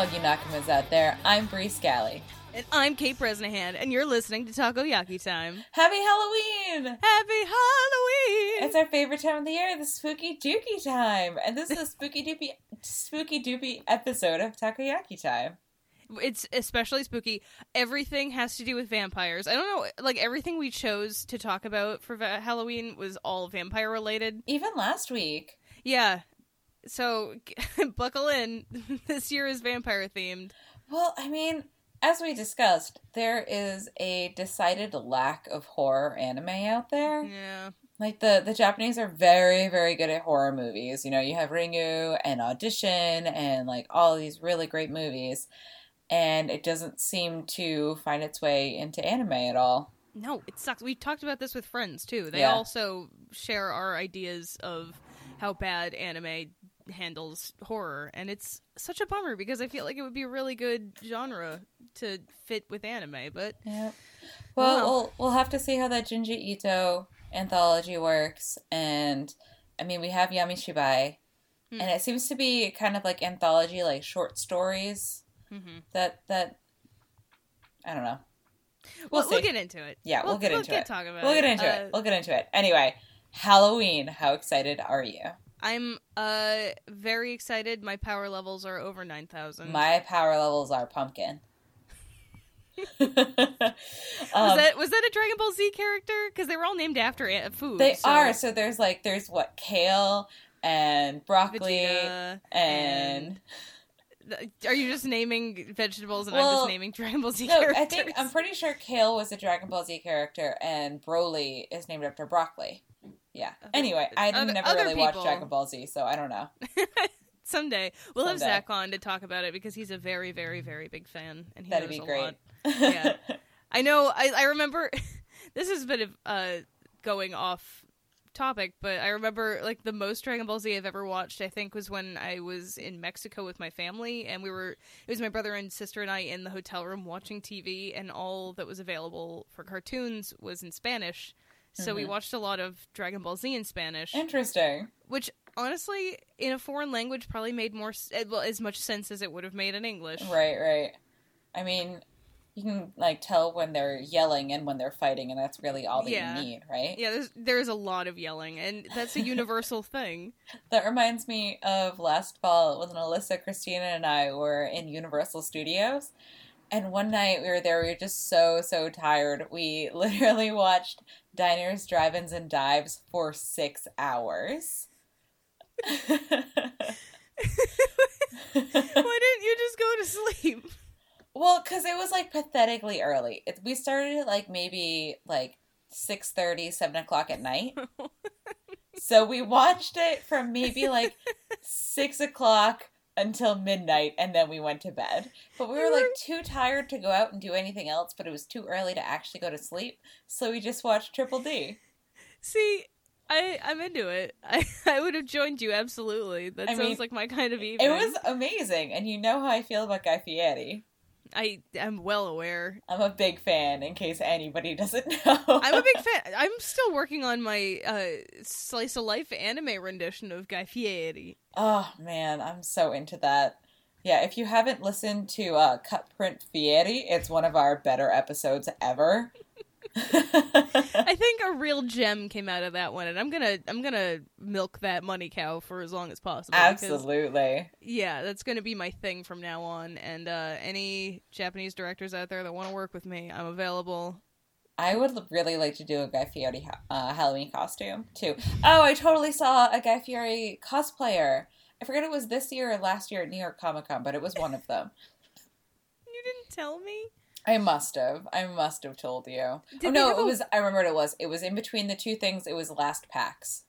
All you Nakamas out there, I'm Bree Scally. And I'm Kate Bresnahan, and you're listening to Takoyaki Time. Happy Halloween! Happy Halloween! It's our favorite time of the year, the spooky dooky time. And this is a spooky doopy spooky doopy episode of Takoyaki Time. It's especially spooky. Everything has to do with vampires. I don't know, like everything we chose to talk about for va- Halloween was all vampire related. Even last week. Yeah. So buckle in. this year is vampire themed. Well, I mean, as we discussed, there is a decided lack of horror anime out there. Yeah. Like the the Japanese are very very good at horror movies. You know, you have Ringu and Audition and like all these really great movies, and it doesn't seem to find its way into anime at all. No, it sucks. We talked about this with friends too. They Yeah. also share our ideas of how bad anime handles horror, and it's such a bummer because I feel like it would be a really good genre to fit with anime, but Yeah. Well, Wow. we'll we'll have to see how that Junji Ito anthology works, and I mean we have Yami Shibai, Hmm. and it seems to be kind of like anthology, like short stories mhm. that that I don't know. We'll, We'll we'll get into it. Yeah, we'll, get into it. talk about We'll get into Uh, it. We'll get into it. Anyway, Halloween. How excited are you? I'm uh very excited. My power levels are over nine thousand. My power levels are pumpkin. was Um, that was that a Dragon Ball Z character? Because they were all named after a- food. they so- are. So there's like there's what kale and broccoli Vegeta and Th- Are you just naming vegetables and I'm just naming Dragon Ball Z no, characters? I think I'm pretty sure kale was a Dragon Ball Z character and Broly is named after broccoli. Yeah. Other- Anyway, I other- never other really watched. Dragon Ball Z, so I don't know. Someday we'll have Zach on to talk about it because he's a very, very, very big fan and he That'd knows be a great. lot. Yeah. I know. I, I remember. this is a bit of uh, going off topic, but I remember like the most Dragon Ball Z I've ever watched. I think was when I was in Mexico with my family, and we were. It was my brother and sister and I in the hotel room watching TV, and all that was available for cartoons was in Spanish. So we Mhm. watched a lot of Dragon Ball Z in Spanish, Interesting. which honestly, in a foreign language, probably made more eh, well as much sense as it would have made in English. Right, right. I mean, you can like tell when they're yelling and when they're fighting, and that's really all that Yeah. you need, right? Yeah, there's there's a lot of yelling, and that's a universal thing. That reminds me of last fall when Alyssa, Christina, and I were in Universal Studios. And one night we were there, we were just so, so tired. We literally watched Diners, Drive Ins, and Dives for six hours. Why didn't you just go to sleep? well, because it was like pathetically early. It, we started at like maybe like 6 30, 7 o'clock at night. So we watched it from maybe like six o'clock until midnight, and then we went to bed. But we were like too tired to go out and do anything else, but it was too early to actually go to sleep. So we just watched Triple D. See, I I'm into it. I I would have joined you absolutely. That I sounds mean, like my kind of evening. It was amazing, and you know how I feel about Guy Fieri. I am well aware. I'm a big fan, in case anybody doesn't know. I'm a big fan. I'm still working on my uh, slice of life anime rendition of Guy Fieri. oh man, I'm so into that. Yeah, if you haven't listened to uh, Cut Print Fieri, it's one of our better episodes ever. I think a real gem came out of that one, and I'm gonna I'm gonna milk that money cow for as long as possible. because- Absolutely. Yeah, that's to be my thing from now on. And uh, any Japanese directors out there that want to work with me, I'm available. I would really like to do a Guy Fieri ha- uh, Halloween costume too. Oh, I totally saw a Guy Fieri cosplayer. I forget it was this year or last year at New York Comic Con, but it was one of them. You didn't tell me? I must have. I must have told you. Did oh no, have it a- was. I remember it was. It was in between the two things. It was Last PAX.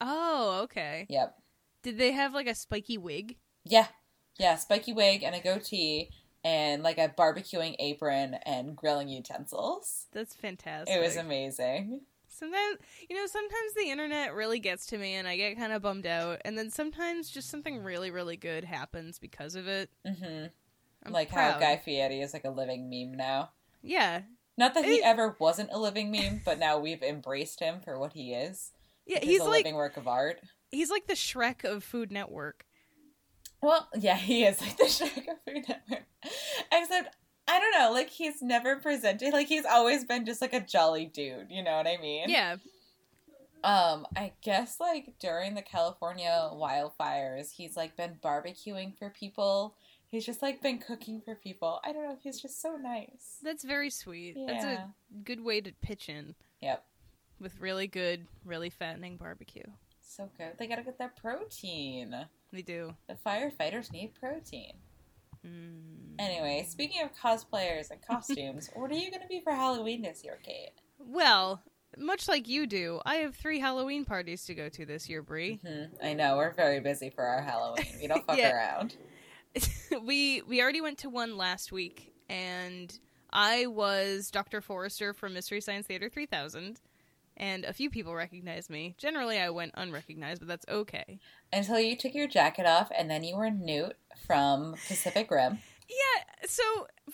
Oh, okay. Yep. Did they have like a spiky wig? Yeah. Yeah. Spiky wig and a goatee and like a barbecuing apron and grilling utensils. That's fantastic. It was amazing. Sometimes, you know, sometimes the internet really gets to me and I get kind of bummed out. And then sometimes just something really, really good happens because of it. hmm I'm Like proud. how Guy Fieri is like a living meme now. Yeah. Not that he It- ever wasn't a living meme, but now we've embraced him for what he is. Yeah, he's a like living work of art. he's like the Shrek of Food Network. Well, yeah, he is like the Shrek of Food Network. Except, I don't know, like he's never presented like he's always been just like a jolly dude. You know what I mean? Yeah. Um, I guess like during the California wildfires, he's like been barbecuing for people. He's just like been cooking for people. I don't know. He's just so nice. That's very sweet. That's Yeah. a good way to pitch in Yep. with really good, really fattening barbecue. So good. They gotta get that protein. They do. The firefighters need protein. Mm. Anyway, speaking of cosplayers and costumes, what are you gonna be for Halloween this year, Kate? Well, much like you do, I have three Halloween parties to go to this year, Bree. Hmm, I know we're very busy for our Halloween. We don't fuck Yeah. around. we we already went to one last week, and I was Dr. Forrester from Mystery Science Theater 3000, and a few people recognized me. Generally, I went unrecognized, but that's okay. Until you took your jacket off, and then you were Newt from Pacific Rim. Yeah, so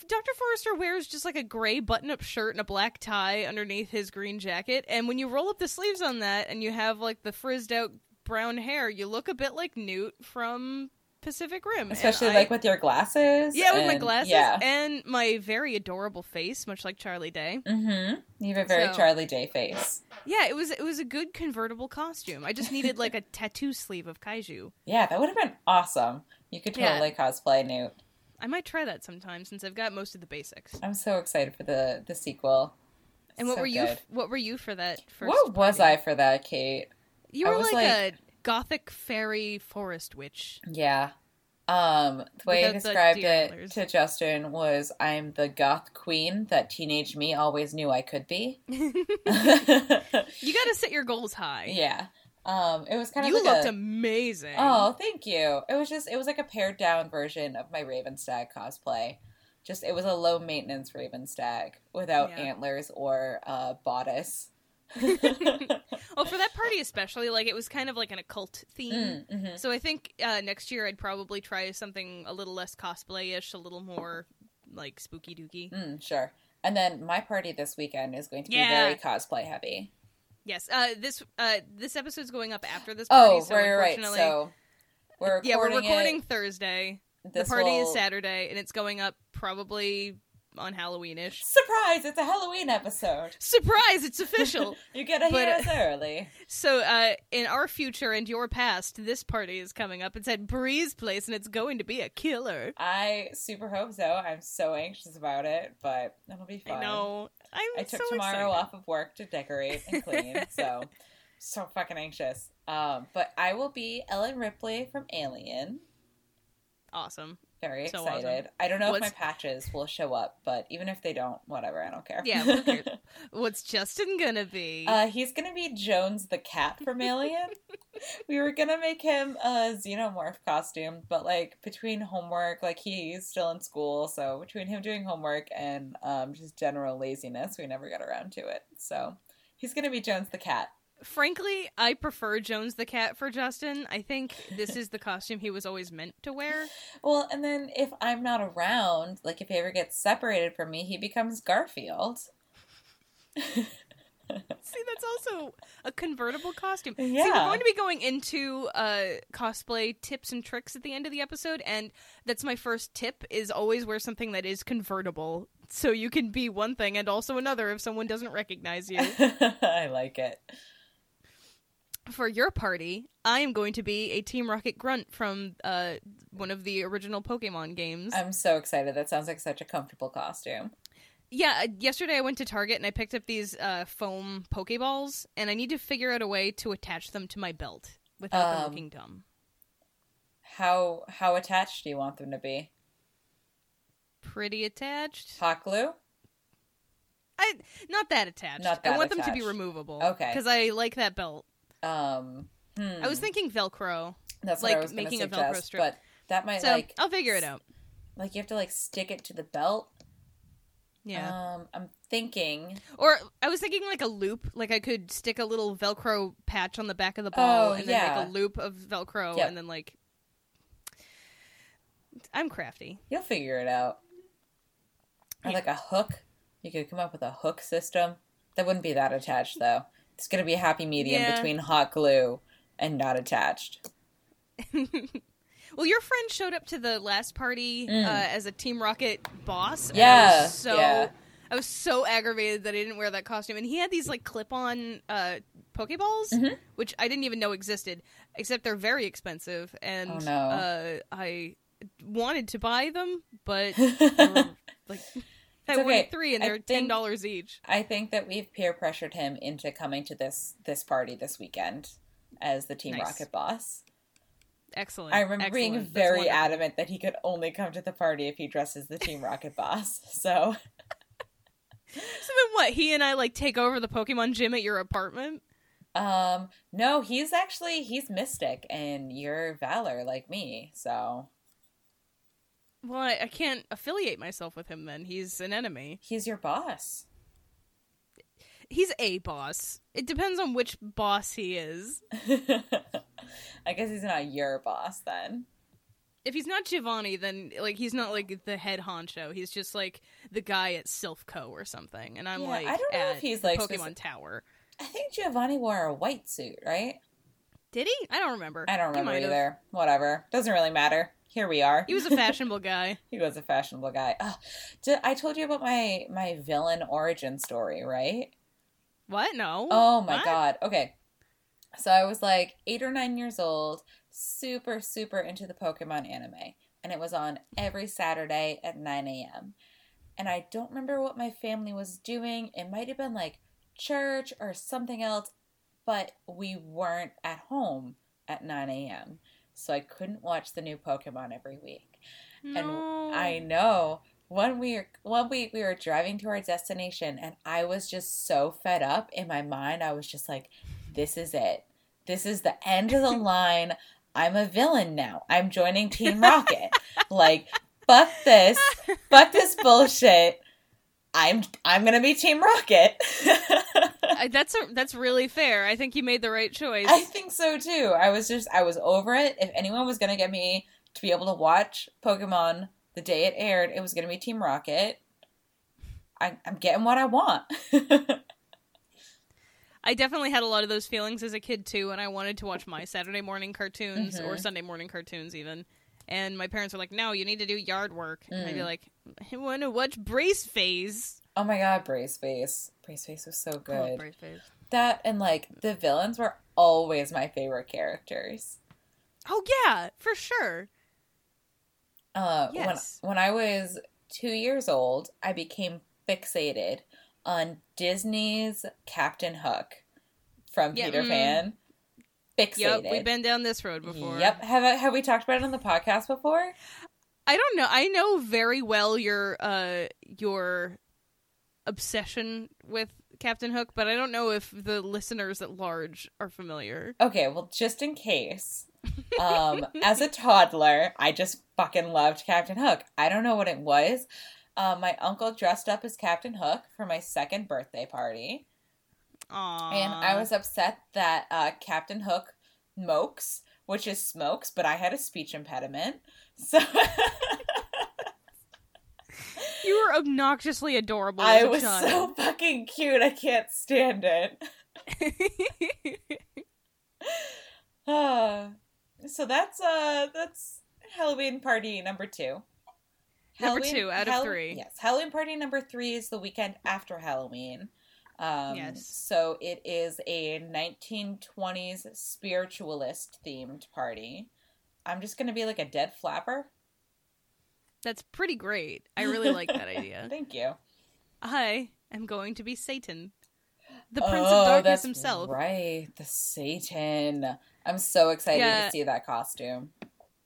Dr. Forrester wears just like a gray button up shirt and a black tie underneath his green jacket. And when you roll up the sleeves on that and you have like the frizzed out brown hair, you look a bit like Newt from Pacific Rim. And Especially I- like with your glasses. Yeah, with my glasses Yeah. and my very adorable face, much like Charlie Day. Mm-hmm. You have a very So- Charlie Day face. Yeah, it was it was a good convertible costume. I just needed like a tattoo sleeve of kaiju. Yeah, that would have been awesome. You could Yeah. totally cosplay Newt. I might try that sometime since I've got most of the basics. I'm so excited for the the sequel. And what So were you good. what were you for that first What was party? I for that, Kate? You were like, like- a gothic fairy forest witch. Yeah. Um, the way I Without the described it antlers. to Justin was I'm the goth queen that teenage me always knew I could be. you got to set your goals high. yeah. Um, it was kind of you like looked a, amazing. Oh, thank you. It was just it was like a pared down version of my Raven Stag cosplay. Just it was a low maintenance Raven Stag without Yeah. antlers or uh bodice. well, for that party especially, like it was kind of like an occult theme. Mm, mhm. So I think uh, next year I'd probably try something a little less cosplay-ish, a little more like spooky dooky. Mm, sure. And then my party this weekend is going to be Yeah. very cosplay heavy. Yes. Uh, this uh, this episode's going up after this party. Oh, so right, right, So we're recording yeah, we're recording It. Thursday. This the party will... is Saturday, and it's going up probably on Halloweenish. Surprise! It's a Halloween episode. Surprise! It's official. You get to hear us early. So, uh, in our future and your past, this party is coming up. It's at Bree's place, and it's going to be a killer. I super hope so. I'm so anxious about it, but it'll be fun. I know. I'm I took so tomorrow excited. off of work to decorate and clean, so so fucking anxious. Um, but I will be Ellen Ripley from Alien. Awesome. Very So excited. awesome. I don't know What's- if my patches will show up, but even if they don't, whatever. I don't care. Yeah. What's Justin gonna be? Uh, he's gonna be Jones the cat from Alien. we were gonna make him a xenomorph costume, but like between homework, like he's still in school, so between him doing homework and um, just general laziness, we never got around to it. So he's gonna be Jones the cat. Frankly, I prefer Jones the cat for Justin. I think this is the costume he was always meant to wear. Well, and then if I'm not around, like if he ever gets separated from me, he becomes Garfield. See, that's also a convertible costume. See, Yeah. we're going to be going into uh, cosplay tips and tricks at the end of the episode, and that's my first tip: is always wear something that is convertible, so you can be one thing and also another if someone doesn't recognize you. I like it. For your party, I am going to be a Team Rocket Grunt from uh, one of the original Pokemon games. I'm so excited. That sounds like such a comfortable costume. Yeah, uh, yesterday I went to Target and I picked up these uh, foam Pokeballs, and I need to figure out a way to attach them to my belt without them Um, looking dumb. How how attached do you want them to be? Pretty attached. Hot glue? I not that attached. Not that I want them to be removable. Okay. because I like that belt. Um, hmm. I was thinking Velcro, that's like what I was making gonna a Velcro suggest, strip. but that might so like I'll figure it out. like you have to like stick it to the belt. Yeah. Um, I'm thinking. or I was thinking like a loop, like I could stick a little Velcro patch on the back of the ball, Oh, and then yeah. make a loop of Velcro, Yep. and then like. I'm crafty. You'll figure it out. Or Yeah. like a hook. You could come up with a hook system. That wouldn't be that attached though. It's gonna be a happy medium Yeah. between hot glue and not attached. Well, your friend showed up to the last party Mm. uh, as a Team Rocket boss. Yeah, so yeah. I was so aggravated that I didn't wear that costume, and he had these like clip-on uh, Pokeballs, Mhm. which I didn't even know existed. Except they're very expensive, and Oh, no. uh, I wanted to buy them, but were, like I okay. wanted three, and they're ten dollars each. I think that we've peer pressured him into coming to this this party this weekend as the Team Nice. Rocket boss. Excellent. I remember being Excellent. That's very adamant that he could only come to the party if he dresses the Team Rocket boss. So So then, what? He and I like take over the Pokemon gym at your apartment. Um, no, he's actually he's Mystic and you're Valor like me. So Well, I, I can't affiliate myself with him. Then he's an enemy. he's your boss. He's a boss. It depends on which boss he is. I guess he's not your boss then. If he's not Giovanni, then like he's not like the head honcho. He's just like the guy at Silph Co or something. And I'm Yeah, like, I don't know if he's, like, Pokemon speci- Tower. I think Giovanni wore a white suit, right? Did he? I don't remember. I don't remember either. Whatever. Doesn't really matter. Here we are. He was a fashionable guy. he was a fashionable guy. Did, I told you about my my villain origin story, right? What? No. Oh my What? god. Okay. So I was like eight or nine years old, super, super into the Pokemon anime. And it was on every Saturday at 9 a.m. And I don't remember what my family was doing. It might have been like church or something else, but we weren't at home at 9 a.m. So I couldn't watch the new Pokemon every week. No. I know. One week, one week we were driving to our destination, and I was just so fed up in my mind. I was just like, "This is it. This is the end of the line. I'm a villain now. I'm joining Team Rocket. like, fuck this. Fuck this bullshit. I'm I'm gonna be Team Rocket." That's a, that's really fair. I think you made the right choice. I think so too. I was just I was over it. If anyone was gonna get me to be able to watch Pokemon the day it aired, it was gonna be Team Rocket. I, I'm getting what I want. I definitely had a lot of those feelings as a kid too, and I wanted to watch my Saturday morning cartoons or Mhm. Sunday morning cartoons even. And my parents were like, "No, you need to do yard work." And I'd be Mm. like, "I want to watch Brace Face." Oh my god, Brace Face. Brace Face was so good. Brace Face. That and like the villains were always my favorite characters. Oh yeah, for sure. Uh, Yes. when when I was two years old, I became fixated on Disney's Captain Hook from Yeah, Peter mm. Pan. Fixated. Yep, we've been down this road before. Yep. Have I, have we talked about it on the podcast before? I don't know. I know very well your uh your obsession with Captain Hook, but I don't know if the listeners at large are familiar. Okay, well, just in case. Um, as a toddler, I just fucking loved Captain Hook. I don't know what it was. Um, my uncle dressed up as Captain Hook for my second birthday party. Aww. And I was upset that uh, Captain Hook mokes, which is smokes, but I had a speech impediment. So You were obnoxiously adorable. I was child. so fucking cute. I can't stand it. Ah. so that's uh that's Halloween party number two. Number two out of three. Yes, Halloween party number three is the weekend after Halloween. Um, Yes. So it is a 1920s spiritualist themed party. I'm just gonna be like a dead flapper. That's pretty great. I really like that idea. Thank you. I am going to be Satan, the Prince Oh, of Darkness that's himself. Right, the Satan. I'm so excited Yeah. to see that costume.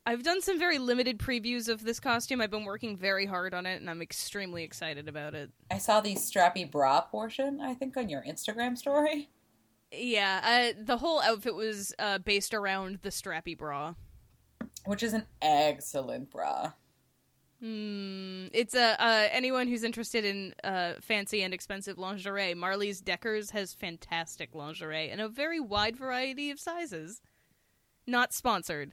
I've done some very limited previews of this costume. I've been working very hard on it, and I'm extremely excited about it. I saw the strappy bra portion, I think, on your Instagram story. Yeah, uh, the whole outfit was uh, based around the strappy bra. Which is an excellent bra. Hmm. It's a uh, anyone who's interested in uh, fancy and expensive lingerie. Marlies Dekkers has fantastic lingerie in a very wide variety of sizes. Not sponsored.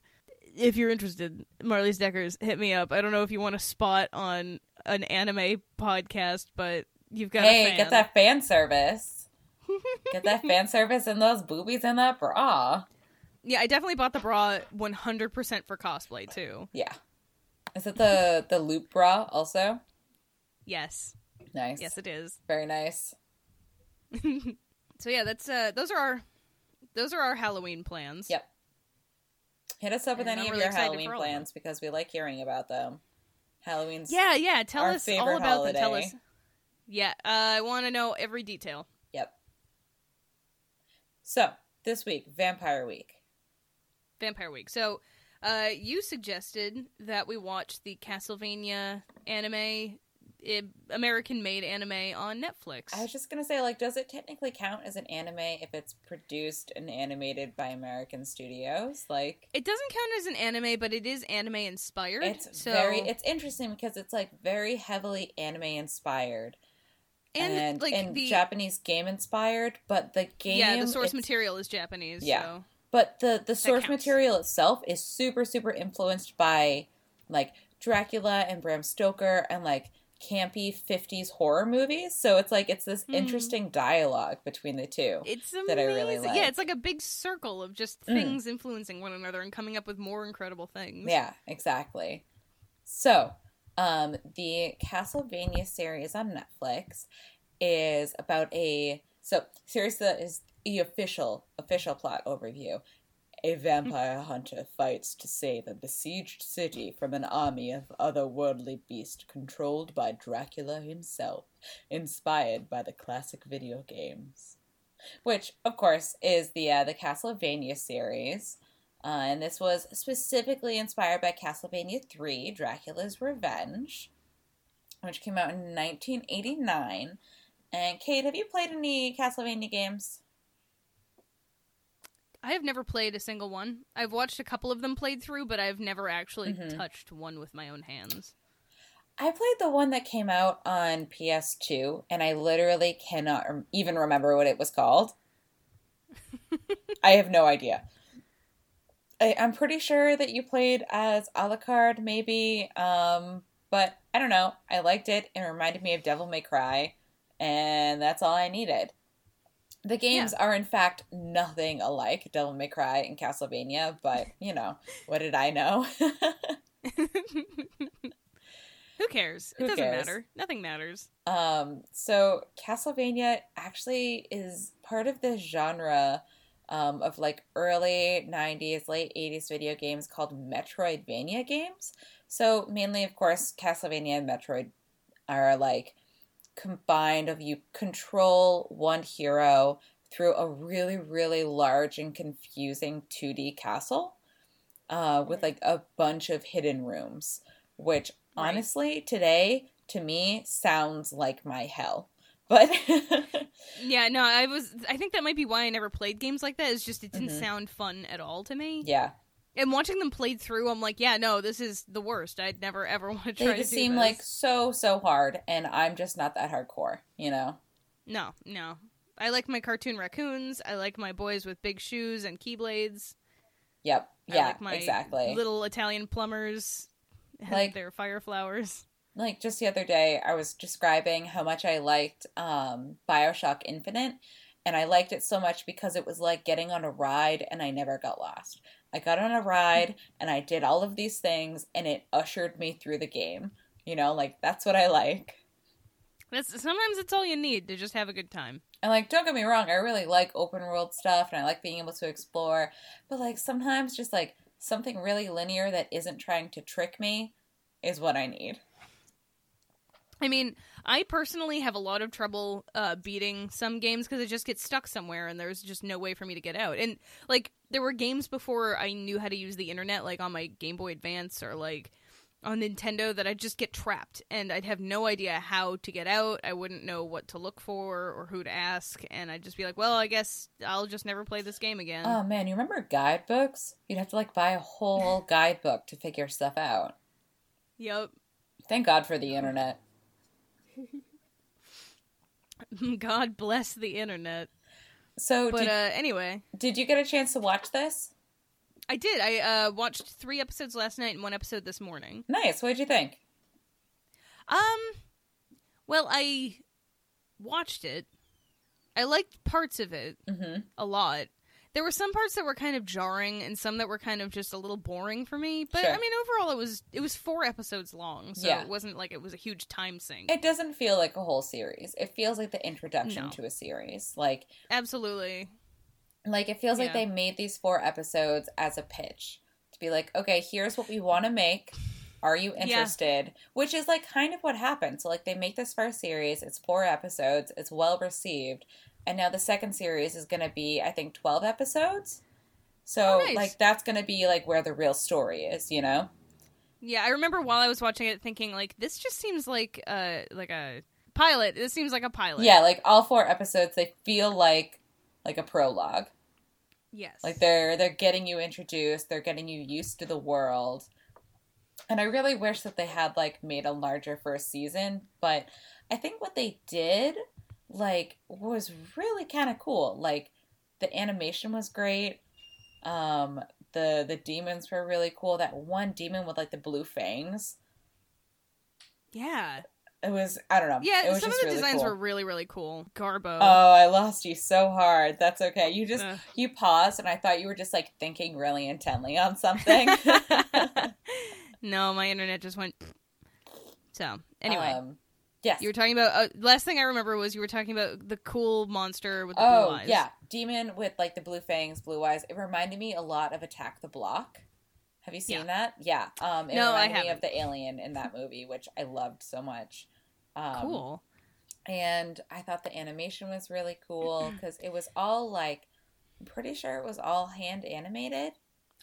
If you're interested, Marlies Dekkers, hit me up. I don't know if you want a spot on an anime podcast, but you've got hey, get that fan service. get that fan service and those boobies in that bra. yeah, I definitely bought the bra 100% for cosplay too. Yeah. Is it the the loop bra also? Yes. Nice. Yes, it is. Very nice. So yeah, that's uh those are our those are our Halloween plans. Yep. Hit us up with And any I'm of really your Halloween for all of them. plans because we like hearing about them. Halloween's Yeah, yeah, tell us all about them. Tell us. Yeah, uh, I want to know every detail. Yep. So, this week, Vampire Week. Vampire Week. So, uh, you suggested that we watch the Castlevania anime, eh, American-made anime on Netflix. I was just gonna say, like, does it technically count as an anime if it's produced and animated by American studios? Like, It doesn't count as an anime, but it is anime inspired. it's so, very, it's interesting because it's like very heavily anime inspired and, and, like and the Japanese game inspired, but the game, yeah, the source material is Japanese. Yeah. so- But the the source material itself is super super influenced by like Dracula and Bram Stoker and like campy 50s horror movies. So it's like it's this Hmm. interesting dialogue between the two. It's amazing. that I really like. Yeah, it's like a big circle of just Mm. things influencing one another and coming up with more incredible things. Yeah, exactly. So, um the Castlevania series on Netflix is about a so that is the official official plot overview. A vampire hunter fights to save a besieged city from an army of otherworldly beasts controlled by Dracula himself, inspired by the classic video games. Which, of course, is the uh, the Castlevania series. Uh, and this was specifically inspired by Castlevania 3, Dracula's Revenge, which came out in 1989. And Kate, have you played any Castlevania games? I have never played a single one. I've watched a couple of them played through, but I've never actually Mhm. touched one with my own hands. I played the one that came out on PS2, and I literally cannot rem- even remember what it was called. I have no idea. I, I'm pretty sure that you played as Alucard, maybe, um, but I don't know. I liked it. And it reminded me of Devil May Cry, and that's all I needed. The games are, in fact, nothing alike Devil May Cry and Castlevania, but, you know, what did I know? Who cares? Who it doesn't cares? matter. Nothing matters. Um, so Castlevania actually is part of this genre um, of like early 90s, late 80s video games called Metroidvania games. So mainly, of course, Castlevania and Metroid are like combined of you control one hero through a really, really large and confusing 2D castle uh, with like a bunch of hidden rooms, which Right. honestly, today, to me, sounds like my hell. But Yeah, no, I was. I think that might be why I never played games like that. Is just it didn't Mhm. sound fun at all to me. yeah, And watching them played through, I'm like, yeah, no, this is the worst. I'd never ever want to try they just do seem this. like so, so hard, and I'm just not that hardcore, you know? no, no. I like my cartoon raccoons. I like my boys with big shoes and keyblades. Yep. Yeah, like my exactly. little Italian plumbers Like- their fire flowers. like just the other day i was describing how much i liked um, bioshock infinite and i liked it so much because it was like getting on a ride and i never got lost i got on a ride and i did all of these things and it ushered me through the game you know like that's what i like That's sometimes it's all you need to just have a good time. and like don't get me wrong i really like open world stuff and i like being able to explore but like sometimes just like something really linear that isn't trying to trick me is what i need I mean, I personally have a lot of trouble uh, beating some games because it just gets stuck somewhere and there's just no way for me to get out. And like, there were games before I knew how to use the internet, like on my Game Boy Advance or like on Nintendo, that I'd just get trapped and I'd have no idea how to get out. I wouldn't know what to look for or who to ask, and I'd just be like, "Well, I guess I'll just never play this game again." Oh man, you remember guidebooks? You'd have to like buy a whole guidebook to figure stuff out. yep. Thank God for the internet. God bless the internet. So, But did, uh, anyway, did you get a chance to watch this? I did. I uh, watched three episodes last night and one episode this morning. Nice. What did you think? Um, well, I watched it. I liked parts of it Mm-hmm. a lot. There were some parts that were kind of jarring and some that were kind of just a little boring for me. But Sure. I mean, overall, it was it was four episodes long, so Yeah. it wasn't like it was a huge time sink. It doesn't feel like a whole series. It feels like the introduction No. to a series. Like Absolutely. like it feels like they made these four episodes as a pitch to be like, okay, here's what we want to make. Are you interested? Which is like kind of what happened. So like they make this first series, it's four episodes, it's well received, and now the second series is going to be I think 12 episodes. So Oh, nice. like that's going to be like where the real story is, you know? Yeah, I remember while I was watching it thinking like this just seems like a, like a pilot. This seems like a pilot. Yeah, like all four episodes they feel like like a prologue. Yes. Like they're they're getting you introduced, they're getting you used to the world. And I really wish that they had like made a larger first season, but I think what they did like was really kind of cool. Like the animation was great. Um the the demons were really cool. That one demon with like the blue fangs. Yeah. It was I don't know. Yeah, it was some of the really designs cool. were really really cool. Garbo. Oh, I lost you so hard. That's okay. You just Ugh. you paused and I thought you were just like thinking really intently on something. no, my internet just went. So anyway, Um, yes. you were talking about. Uh, last thing I remember was you were talking about the cool monster with the oh, blue eyes. yeah. Demon with like the blue fangs, blue eyes. It reminded me a lot of Attack the Block. Have you seen Yeah. that? Yeah. Um, it No, I reminded me of the alien in that movie, which I loved so much. Um, Cool. And I thought the animation was really cool because it was all like, I'm pretty sure it was all hand animated.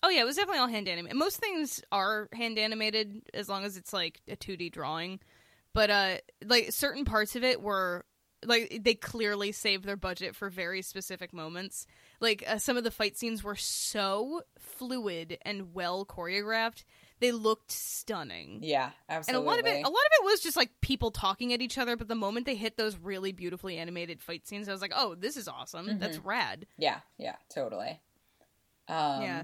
Oh yeah, it was definitely all hand animated. Most things are hand animated as long as it's like a 2D drawing. But uh like certain parts of it were like they clearly saved their budget for very specific moments. Like uh, some of the fight scenes were so fluid and well choreographed. They looked stunning. Yeah, absolutely And a lot of it a lot of it was just like people talking at each other, but the moment they hit those really beautifully animated fight scenes, I was like, "Oh, this is awesome. That's rad." Yeah, yeah, totally. Um, Yeah.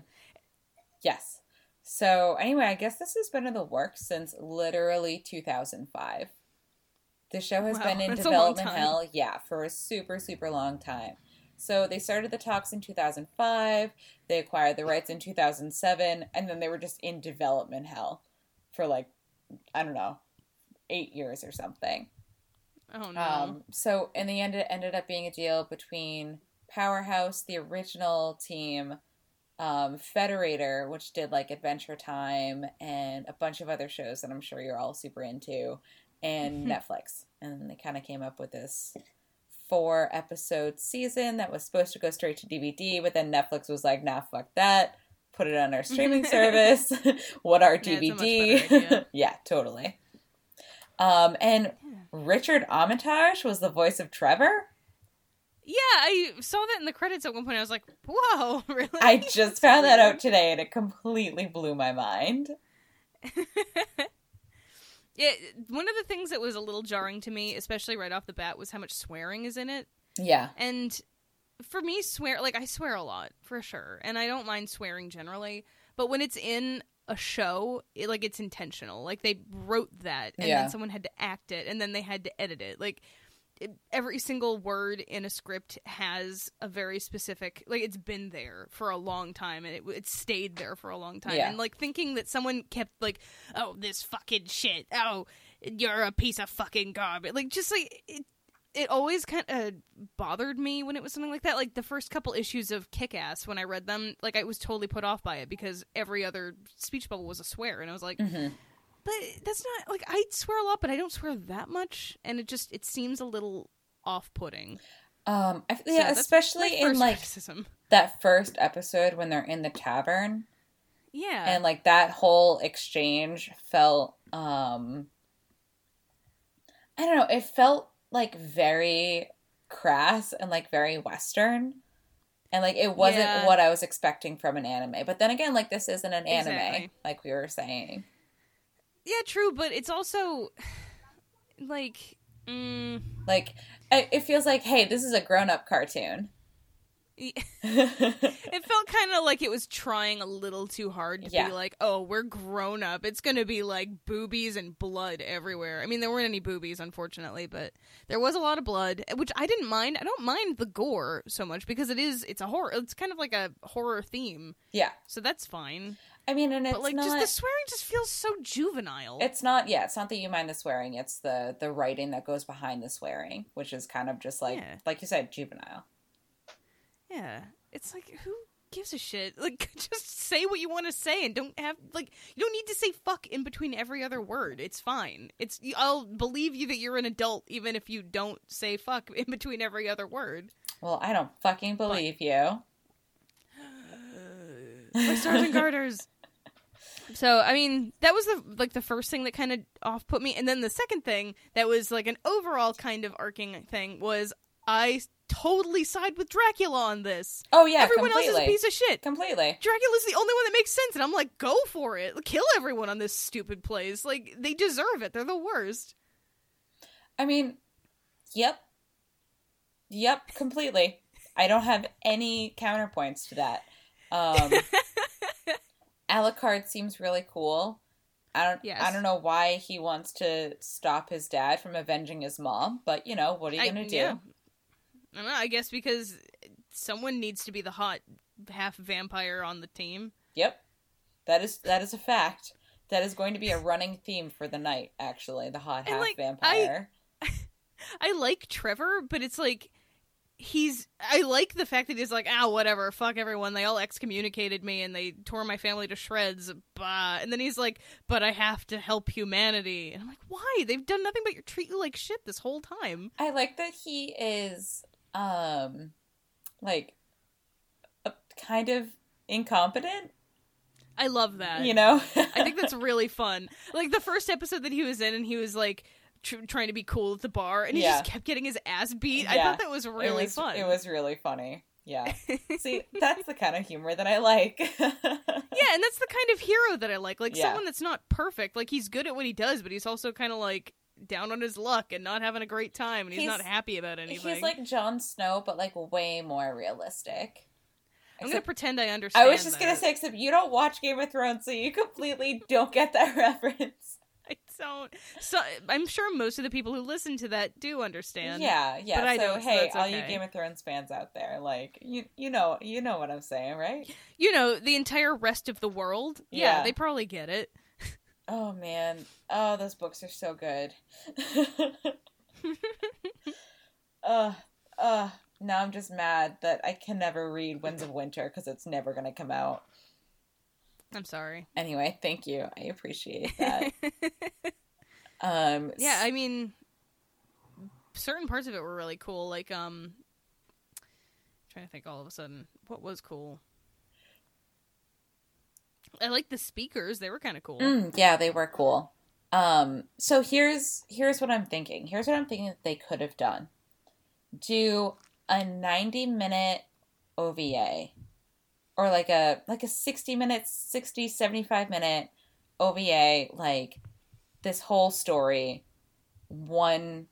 Yes. So anyway, I guess this has been in the works since literally 2005. The show has Wow, been in that's a long development hell, yeah, for a super super long time. So they started the talks in 2005. They acquired the rights in 2007, and then they were just in development hell for like I don't know, eight years or something. Oh no. Um, so in the end, it ended up being a deal between Powerhouse, the original team, um, Frederator, which did like Adventure Time and a bunch of other shows that I'm sure you're all super into, and Netflix. And they kind of came up with this four episode season that was supposed to go straight to DVD, but then Netflix was like, nah, fuck that. Put it on our streaming service. what our Yeah, it's a much DVD? idea. yeah, totally. Um, and Richard Armitage was the voice of Trevor. Yeah, I saw that in the credits at one point. I was like, "Whoa, really?" I just found that out today and it completely blew my mind. Yeah, one of the things that was a little jarring to me, especially right off the bat, was how much swearing is in it. Yeah. And for me, swear like I swear a lot for sure, and I don't mind swearing generally. But when it's in a show, it, like it's intentional. Like they wrote that, and Yeah. then someone had to act it, and then they had to edit it. Like it, every single word in a script has a very specific like it's been there for a long time and it, it stayed there for a long time. Yeah. and like thinking that someone kept like oh this fucking shit oh you're a piece of fucking garbage like just like it it always kind of bothered me when it was something like that. Like the first couple issues of kick-ass when i read them like i was totally put off by it because every other speech bubble was a swear and i was like hmm but that's not like I swear a lot, but I don't swear that much, and it just it seems a little off-putting. Um, I, So yeah, that's especially in like criticism. that first episode when they're in the tavern Yeah, and like that whole exchange felt um I don't know, it felt like very crass and like very western. And like it wasn't Yeah. what I was expecting from an anime. But then again, like this isn't an anime, Exactly. like we were saying. Yeah, true, but it's also like, mm, Like it feels like, hey, this is a grown up cartoon. it felt kind of like it was trying a little too hard to Yeah. be like, oh, we're grown up. It's going to be like boobies and blood everywhere. I mean, there weren't any boobies, unfortunately, but there was a lot of blood, which I didn't mind. I don't mind the gore so much because it is, it's a horror, it's kind of like a horror theme. yeah. So that's fine. I mean, and it's but like, not. just the swearing just feels so juvenile. It's not. Yeah, it's not that you mind the swearing. It's the the writing that goes behind the swearing, which is kind of just like, Yeah. like you said, juvenile. Yeah. It's like who gives a shit? Like just say what you want to say and don't have like you don't need to say fuck in between every other word. It's fine. It's I'll believe you that you're an adult even if you don't say fuck in between every other word. Well, I don't fucking believe you. My stars and garters. So I mean, that was the like the first thing that kind of off put me, and then the second thing that was like an overall kind of arcing thing was I totally side with Dracula on this. Oh yeah, Everyone completely. else is a piece of shit. completely. Dracula's the only one that makes sense, and I'm like, go for it. Kill everyone on this stupid place. Like, they deserve it. They're the worst. I mean, yep, yep, completely. I don't have any counterpoints to that. Um, Alucard seems really cool. I don't. Yes. I don't know why he wants to stop his dad from avenging his mom, but you know what are you gonna do? yeah. I don't know. I guess because someone needs to be the hot half vampire on the team. Yep, that is that is a fact. That is going to be a running theme for the night. Actually, the hot And, half like, I- vampire. I like Trevor, but it's like he's. I like the fact that he's like, ah, whatever, fuck everyone. They all excommunicated me and they tore my family to shreds. Bah. And then he's like, but I have to help humanity. And I'm like, why? They've done nothing but treat you like shit this whole time. I like that he is um like a, kind of incompetent, I love that. you know? I think that's really fun. Like the first episode that he was in, and he was like tr- trying to be cool at the bar, and he Yeah. just kept getting his ass beat. I thought that was really it was, fun. It was really funny. Yeah. See, that's the kind of humor that I like. yeah, and that's the kind of hero that I like. Like Yeah. someone that's not perfect. Like he's good at what he does, but he's also kind of like down on his luck and not having a great time, and he's, He's- not happy about anything. He's like Jon Snow, but like way more realistic. I'm gonna pretend I understand. I was just gonna say, except you don't watch Game of Thrones, so you completely don't get that reference. I don't. So I'm sure most of the people who listen to that do understand. yeah, yeah. but I so don't, so hey, that's all you. Game of Thrones fans out there, like you, you know, you know what I'm saying, right? You know, the entire rest of the world. Yeah, Yeah. they probably get it. Oh man. Oh, those books are so good. uh, uh, now I'm just mad that I can never read Winds of Winter because it's never going to come out. I'm sorry. Anyway, thank you. I appreciate that. um, Yeah, I mean, certain parts of it were really cool. Like, um, trying to think all of a sudden, what was cool? I like the speakers; they were kind of cool. Mm, yeah, they were cool. Um, so here's here's what I'm thinking. Here's what I'm thinking that they could have done. Do a 90 minute OVA or like a like a 60 minute 60 75 minute OVA like this whole story one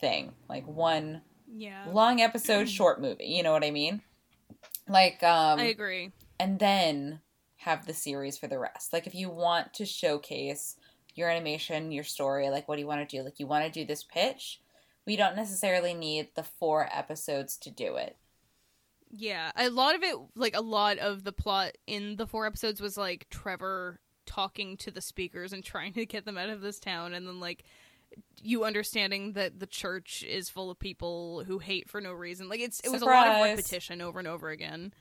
thing, like one Yeah, long episode short movie, you know what I mean? Like um I agree. and then have the series for the rest. Like if you want to showcase your animation, your story, like what do you want to do? Like you want to do this pitch, we don't necessarily need the four episodes to do it. Yeah, a lot of it, like a lot of the plot in the four episodes, was like Trevor talking to the speakers and trying to get them out of this town, and then like you understanding that the church is full of people who hate for no reason. Like it's it was a lot of repetition over and over again.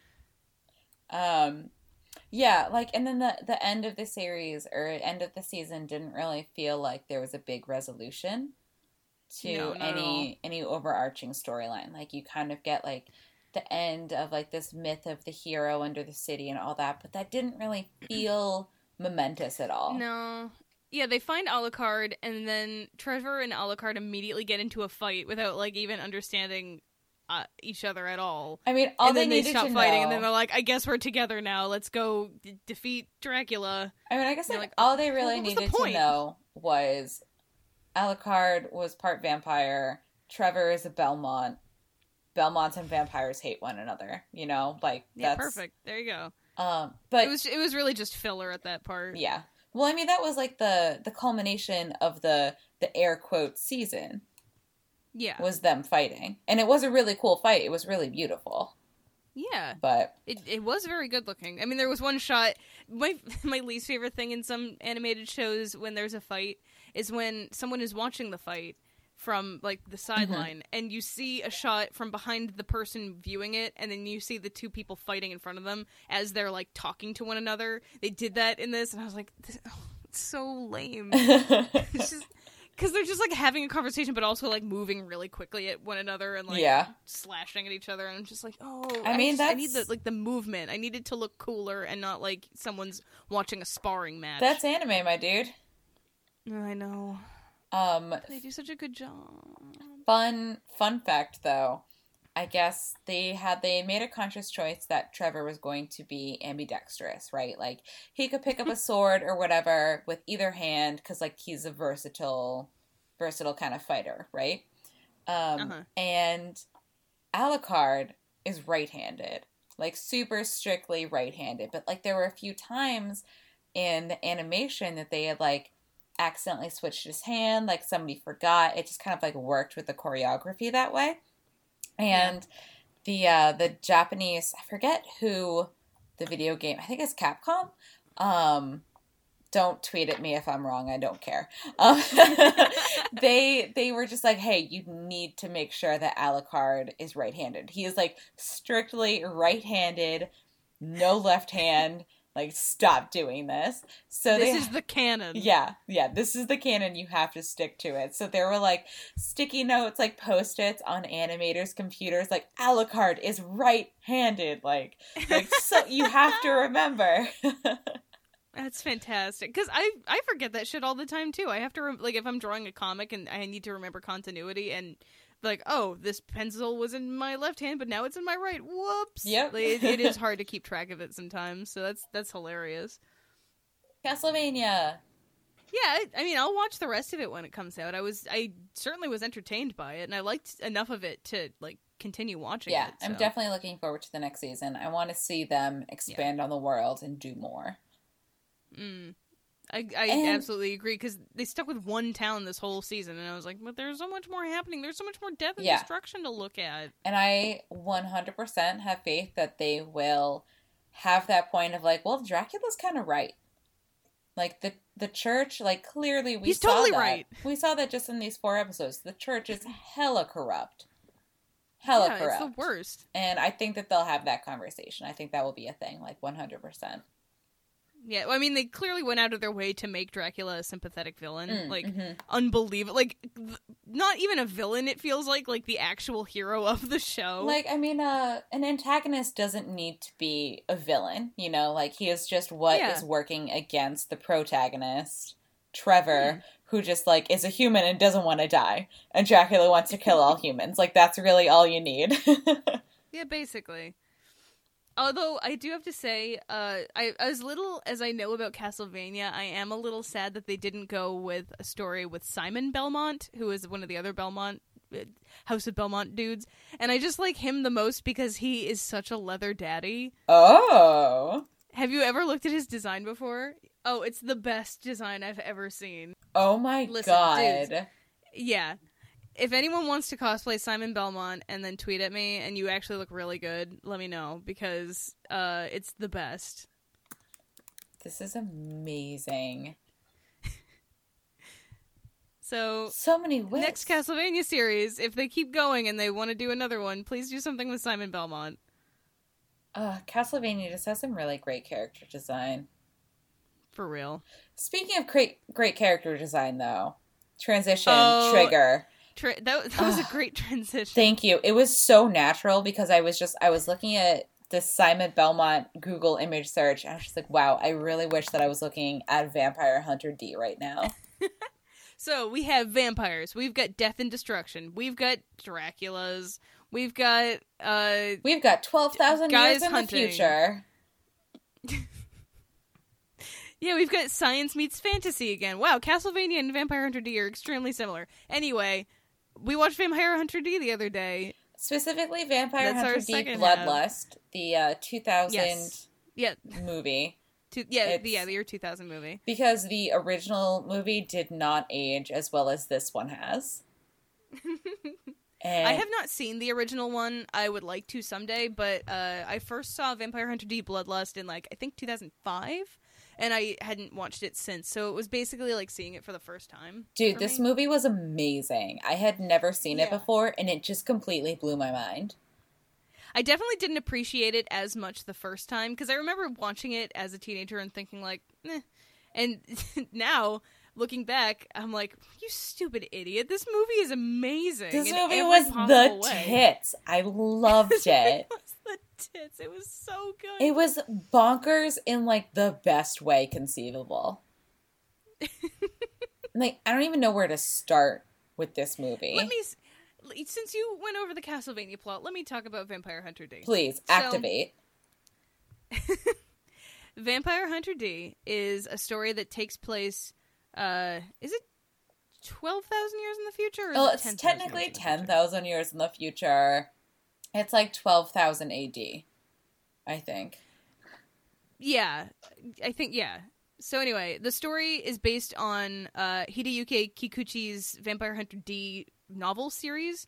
Um yeah, like and then the the end of the series or end of the season didn't really feel like there was a big resolution to No, any any overarching storyline. Like you kind of get like the end of like this myth of the hero under the city and all that, but that didn't really feel momentous at all. No. Yeah, they find Alucard, and then Trevor and Alucard immediately get into a fight without like even understanding uh, each other at all. I mean, all and they then they needed stop to fighting, know. and then they're like, "I guess we're together now. Let's go d- defeat Dracula." I mean, I guess like, like, all they really was the needed to know was Alucard was part vampire. Trevor is a Belmont. Belmonts and vampires hate one another. You know, like Yeah, that's perfect. There you go. Um, but It was it was really just filler at that part. yeah. Well, I mean, that was like the the culmination of the the air quote season Yeah. was them fighting, and it was a really cool fight. It was really beautiful, Yeah. but It it was very good looking. I mean, there was one shot. My my least favorite thing in some animated shows when there's a fight is when someone is watching the fight from like the mm-hmm. sideline and you see a shot from behind the person viewing it and then you see the two people fighting in front of them as they're like talking to one another. They did that in this and I was like this, oh, it's so lame. cuz they're just like having a conversation but also like moving really quickly at one another and like Yeah. slashing at each other and I'm just like, "Oh, I mean, just- I need the like the movement. I need it to look cooler and not like someone's watching a sparring match." that's anime, my dude. I know. Um, They do such a good job. fun fun fact though i guess they had they made a conscious choice that trevor was going to be ambidextrous right like he could pick up a sword or whatever with either hand because like he's a versatile versatile kind of fighter right um Uh-huh. and alucard is right-handed like super strictly right-handed but like there were a few times in the animation that they had like accidentally switched his hand, like somebody forgot. It just kind of like worked with the choreography that way. And the uh the Japanese, I forget who the video game, I think it's Capcom. Um don't tweet at me if I'm wrong. I don't care. Um, they they were just like, hey, you need to make sure that Alucard is right-handed. He is like strictly right-handed, no left hand. Like, stop doing this. So This they, is the canon. yeah, yeah, this is the canon. You have to stick to it. So there were like sticky notes, like post its on animators' computers, like Alucard is right handed. Like, like so you have to remember. That's fantastic. Cuz I I forget that shit all the time too. I have to rem- like if I'm drawing a comic and I need to remember continuity and like, oh, this pencil was in my left hand, but now it's in my right. Whoops. Yep. Like, it, it is hard to keep track of it sometimes. So that's that's hilarious. Castlevania. Yeah, I, I mean, I'll watch the rest of it when it comes out. I was, I certainly was entertained by it, and I liked enough of it to like continue watching Yeah, it. I'm definitely looking forward to the next season. I want to see them expand on the world and do more. Mm. I, I And- absolutely agree because they stuck with one town this whole season, and I was like, but there's so much more happening. There's so much more death and Yeah. destruction to look at. And I 100% have faith that they will have that point of like, well, Dracula's kind of right. Like the the church, like clearly we He's saw totally that. right. We saw that just in these four episodes. The church is hella corrupt, hella yeah, corrupt. it's the worst. And I think that they'll have that conversation. I think that will be a thing, like 100%. Yeah, well, I mean, they clearly went out of their way to make Dracula a sympathetic villain. Mm, like, mhm. unbelievable. Like, th- not even a villain. It feels like like the actual hero of the show. Like, I mean, uh, an antagonist doesn't need to be a villain, you know? Like, he is just what is Yeah. working against the protagonist, Trevor, who just, like, is a human and doesn't want to die. And Dracula wants to kill all humans. Like, that's really all you need. Yeah, basically. Although I do have to say, uh, I as little as I know about Castlevania, I am a little sad that they didn't go with a story with Simon Belmont, who is one of the other Belmont uh, House of Belmont dudes, and I just like him the most because he is such a leather daddy. oh. Have you ever looked at his design before? Oh, it's the best design I've ever seen. Oh my Listen, god. dudes. Yeah. If anyone wants to cosplay Simon Belmont and then tweet at me and you actually look really good, let me know because uh it's the best. This is amazing. So So many ways. next Castlevania series, if they keep going and they want to do another one, please do something with Simon Belmont. Uh, Castlevania just has some really great character design. For real. Speaking of great great character design, though, transition Oh. trigger. Tra- that, that was a great transition. Thank you. It was so natural because I was just I was looking at the Simon Belmont Google image search and I was just like, wow, I really wish that I was looking at Vampire Hunter D right now. So we have vampires, we've got death and destruction, we've got Draculas, we've got uh We've got twelve thousand Guys years in hunting. the future. Yeah, we've got science meets fantasy again. Wow, Castlevania and Vampire Hunter D are extremely similar. Anyway, we watched Vampire Hunter D the other day. specifically Vampire That's Hunter D half. Bloodlust, the uh, 2000 Yes. Yeah, movie, two, yeah, It's- the, yeah, the year 2000 movie. because the original movie did not age as well as this one has. And I have not seen the original one. I would like to someday, but uh, I first saw Vampire Hunter D Bloodlust in like I think 2005, and I hadn't watched it since. So it was basically like seeing it for the first time. Dude, this me. movie was amazing. I had never seen it before, and it just completely blew my mind. I definitely didn't appreciate it as much the first time because I remember watching it as a teenager and thinking like, eh. and now looking back, I'm like, you stupid idiot! This movie is amazing. This movie was the way. tits. I loved it. was the tits. It was so good. It was bonkers in like the best way conceivable. like I don't even know where to start with this movie. Let me, since you went over the Castlevania plot, let me talk about Vampire Hunter D. Please So- activate. Vampire Hunter D is a story that takes place. Uh, is it twelve thousand years in the future? Or well, it it's 10,000 technically years in the ten thousand years in the future. It's like twelve thousand AD. I think. Yeah, I think yeah. So anyway, the story is based on uh, Hideyuki Kikuchi's Vampire Hunter D novel series,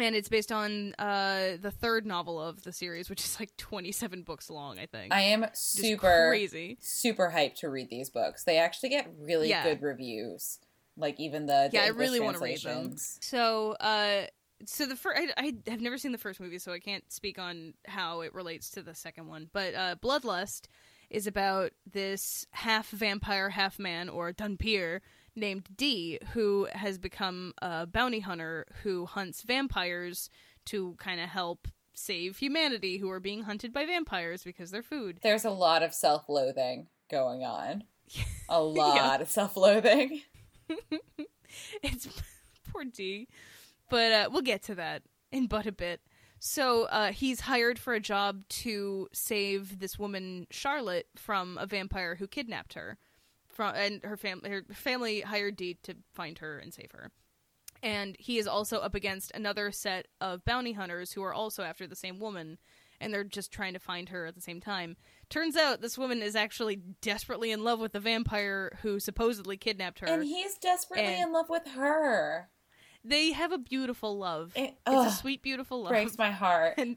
and it's based on uh, the third novel of the series, which is like twenty-seven books long. I think. I am super crazy. super hyped to read these books. They actually get really Yeah. good reviews. Like even the, the yeah, I really want to read them. So, uh, so the first, I, I have never seen the first movie, so I can't speak on how it relates to the second one. But uh, Bloodlust is about this half vampire, half man, or Dunpier named D, who has become a bounty hunter who hunts vampires to kind of help save humanity who are being hunted by vampires because they're food. There's a lot of self-loathing going on. A lot of self-loathing. it's poor D. But uh, we'll get to that in but a bit. So uh, he's hired for a job to save this woman Charlotte from a vampire who kidnapped her. From and her family, her family hired D to find her and save her. And he is also up against another set of bounty hunters who are also after the same woman, and they're just trying to find her at the same time. Turns out this woman is actually desperately in love with the vampire who supposedly kidnapped her. And he's desperately And- in love with her. They have a beautiful love. It, it's a sweet, beautiful love. breaks my heart. And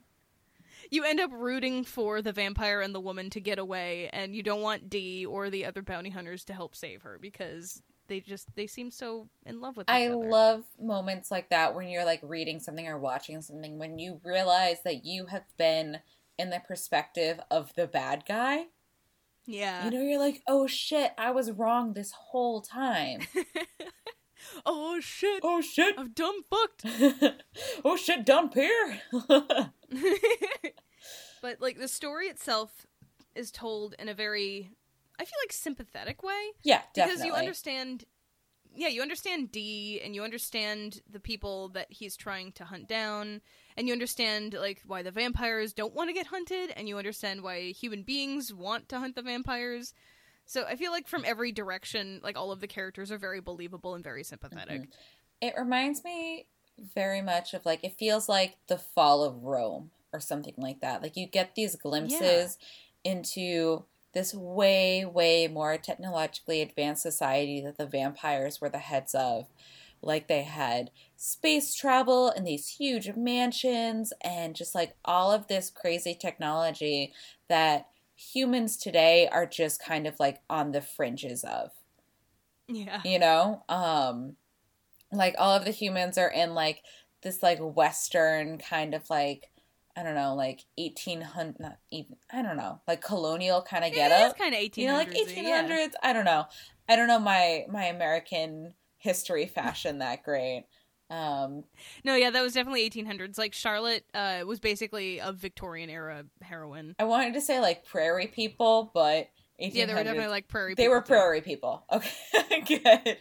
you end up rooting for the vampire and the woman to get away, and you don't want D or the other bounty hunters to help save her because they just they seem so in love with I other. love moments like that when you're like reading something or watching something when you realize that you have been in the perspective of the bad guy. Yeah. You know, you're like, oh shit, I was wrong this whole time. oh shit! oh shit. I'm dumb fucked. oh shit, Don Pierre. but like the story itself is told in a very, I feel like sympathetic way. yeah, definitely. because you understand yeah you understand d and you understand the people that he's trying to hunt down and you understand like why the vampires don't want to get hunted and you understand why human beings want to hunt the vampires so i feel like from every direction like all of the characters are very believable and very sympathetic mm-hmm. It reminds me very much of like it feels like the fall of Rome or something like that. Like you get these glimpses into this way, way more technologically advanced society that the vampires were the heads of. Like they had space travel and these huge mansions and just like all of this crazy technology that humans today are just kind of like on the fringes of yeah. you know? Um like all of the humans are in like this like western kind of like i don't know like 1800 not even i don't know like colonial kind of get up it's kind of 1800s you know like 1800s i don't know. I don't know my my american history fashion that great um no yeah that was definitely 1800s like charlotte uh was basically a victorian era heroine i wanted to say like prairie people but 1800s, yeah they were definitely like prairie people. they were too. prairie people okay good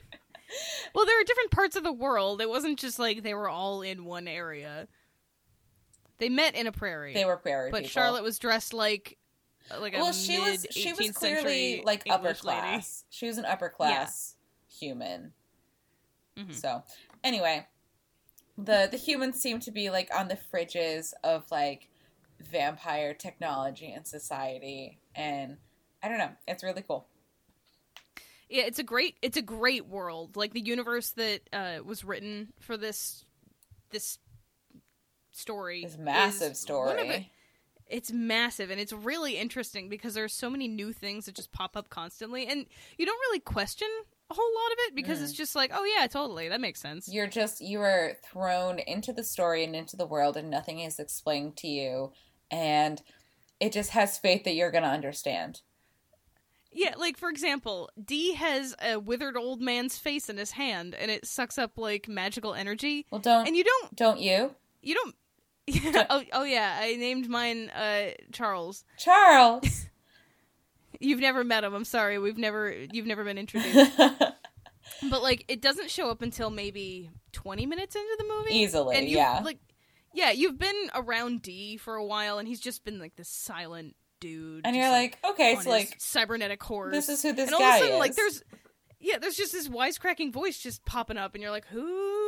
Well, there are different parts of the world. It wasn't just like they were all in one area. They met in a prairie. they were prairie but people Charlotte was dressed like like a well she was she was 18th clearly like upper English lady. class she was an upper class human Mhm. so anyway the the humans seem to be like on the fridges of like vampire technology and society and I don't know, it's really cool. Yeah, it's a great it's a great world. Like the universe that uh, was written for this this story. This massive story. it- it's massive and it's really interesting because there's so many new things that just pop up constantly and you don't really question a whole lot of it because Mm. it's just like, oh yeah, totally, that makes sense. You're just you are thrown into the story and into the world and nothing is explained to you and it just has faith that you're going to understand. Yeah, like for example, D has a withered old man's face in his hand and it sucks up like magical energy Well, don't and you don't don't you? you don't oh, oh yeah, I named mine uh Charles. Charles. You've never met him. I'm sorry. We've never you've never been introduced. but like it doesn't show up until maybe 20 minutes into the movie. Easily, and yeah. Like yeah, you've been around D for a while and he's just been like this silent dude. and you're like, okay, it's his like cybernetic horse. this is who this and all guy of a sudden, is. like there's yeah, there's just this wisecracking voice just popping up, and you're like, "Who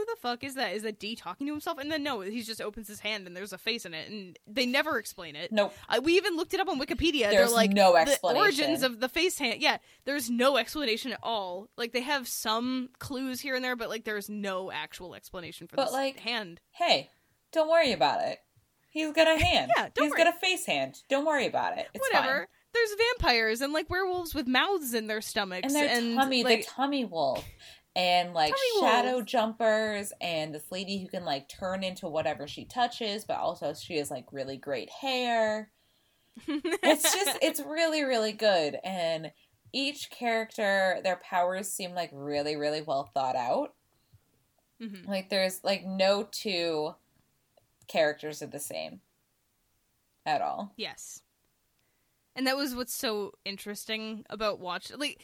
the fuck is that? Is that D talking to himself?" And then no, he just opens his hand, and there's a face in it, and they never explain it. nope. I, we even looked it up on Wikipedia. There's They're like no the explanation. origins of the face hand. Yeah, there's no explanation at all. Like they have some clues here and there, but like there's no actual explanation for But, this like, hand. Hey, don't worry about it. He's got a hand. Yeah, don't He's worry. got a face hand. Don't worry about it. It's Whatever. fine. There's vampires and like werewolves with mouths in their stomachs And their tummy, like, the tummy wolf, and like shadow wolf. jumpers, and this lady who can like turn into whatever she touches, but also she has like really great hair. It's just, it's really, really good, and each character, their powers seem like really, really well thought out. Mhm. Like there's like no two characters are the same at all. Yes. And that was what's so interesting about watch like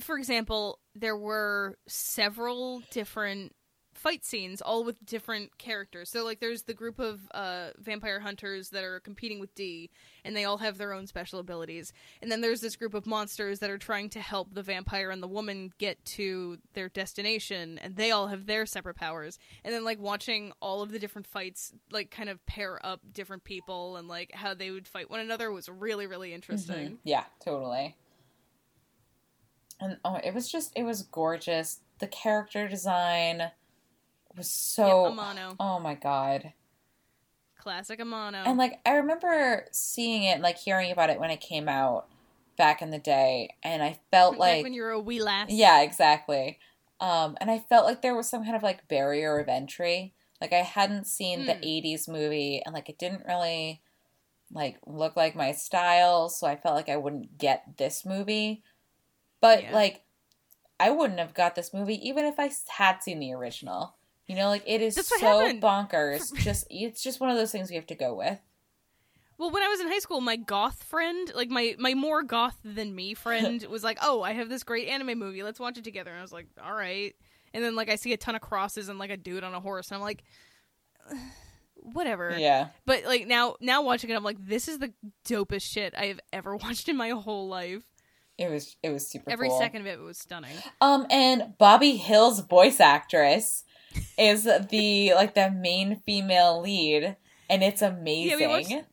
for example, there were several different fight scenes all with different characters. So like there's the group of uh vampire hunters that are competing with D and they all have their own special abilities. And then there's this group of monsters that are trying to help the vampire and the woman get to their destination and they all have their separate powers. And then like watching all of the different fights like kind of pair up different people and like how they would fight one another was really really interesting. Mhm. Yeah, totally. And oh, it was just it was gorgeous. The character design was so Yep, Amano. Oh my god. Classic Amano. And like I remember seeing it, like hearing about it when it came out back in the day, and I felt Back like when you were a wee lass. Yeah, exactly. Um, and I felt like there was some kind of like barrier of entry. Like I hadn't seen the Hmm. '80s movie, and like it didn't really like look like my style, so I felt like I wouldn't get this movie. But Yeah. like, I wouldn't have got this movie even if I had seen the original. You know, like it is so happened. bonkers. just it's just one of those things we have to go with. Well, when I was in high school, my goth friend, like my my more goth than me friend, was like, "Oh, I have this great anime movie. Let's watch it together." And I was like, "All right." And then like I see a ton of crosses and like a dude on a horse, and I'm like, "Whatever." Yeah. But like now now watching it, I'm like, "This is the dopest shit I have ever watched in my whole life." It was it was super Every cool. second of it was stunning. Um, and Bobby Hill's voice actress is the like the main female lead, and it's amazing. watched-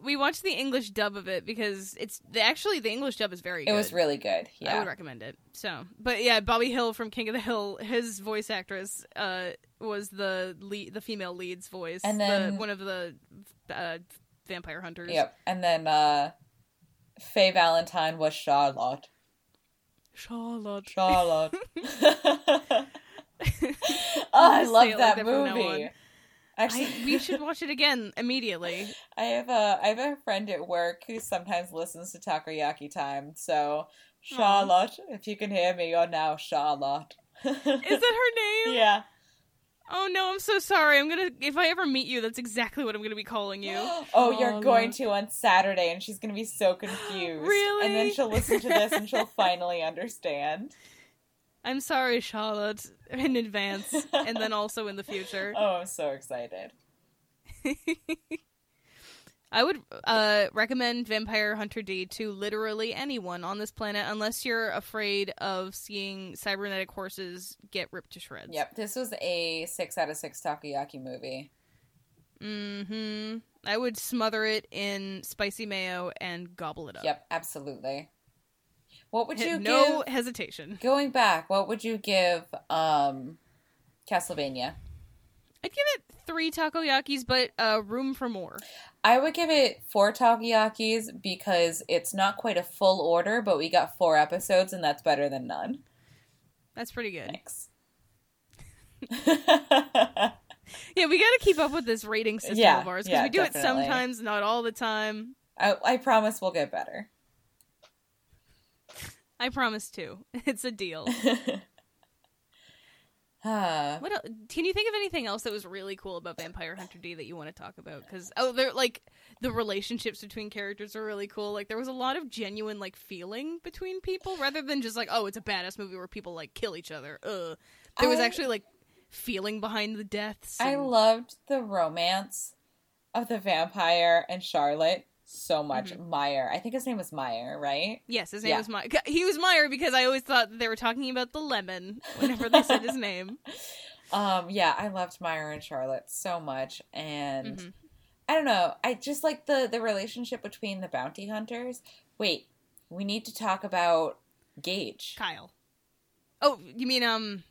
We watched the English dub of it because it's actually the English dub is very. it good. was really good. Yeah, I would recommend it. So, but yeah, Bobby Hill from King of the Hill, his voice actress uh, was the lead, the female lead's voice, And the, then- one of the uh, vampire hunters. yep. And then uh, Faye Valentine was Charlotte. Charlotte. Charlotte. oh, I love it like that that from now movie. Actually, I, we should watch it again immediately. I have a I have a friend at work who sometimes listens to Takoyaki Time. So Charlotte, if you can hear me, you're now Charlotte. Is that her name? yeah. Oh no, I'm so sorry. I'm gonna if I ever meet you, that's exactly what I'm gonna be calling you. oh, you're going Charlotte. to on Saturday, and she's going to be so confused. Really? And then she'll listen to this, and she'll finally understand. I'm sorry, Charlotte, in advance, and then also in the future. Oh, I'm so excited. I would uh, recommend Vampire Hunter D to literally anyone on this planet, unless you're afraid of seeing cybernetic horses get ripped to shreds. Yep, this was a six out of six takoyaki movie. Mm-hmm. I would smother it in spicy mayo and gobble it up. Yep, absolutely. What would you give no give? hesitation. Going back, what would you give um Castlevania? I'd give it three takoyakis, but uh, room for more. I would give it four takoyakis because it's not quite a full order, but we got four episodes, and that's better than none. That's pretty good. Thanks. Yeah, we got to keep up with this rating system Yeah, of ours because yeah, we do definitely. it sometimes, not all the time. I, I promise we'll get better. I promise to. It's a deal. Ah, What else? Can you think of anything else that was really cool about Vampire Hunter D that you want to talk about? Because oh, they're like the relationships between characters are really cool. Like there was a lot of genuine like feeling between people rather than just like oh, it's a badass movie where people like kill each other. Ugh. There was I- actually like feeling behind the deaths. I loved the romance of the vampire and Charlotte so much. Mm-hmm. Meier, I think his name was Meier, right? Yes, his name Yeah. was Meier. He was Meier because I always thought that they were talking about the lemon whenever they said his name. Um, yeah, I loved Meier and Charlotte so much, and Mhm. I don't know, I just like the the relationship between the bounty hunters. Wait, we need to talk about Gage, Kyle. Oh, you mean um?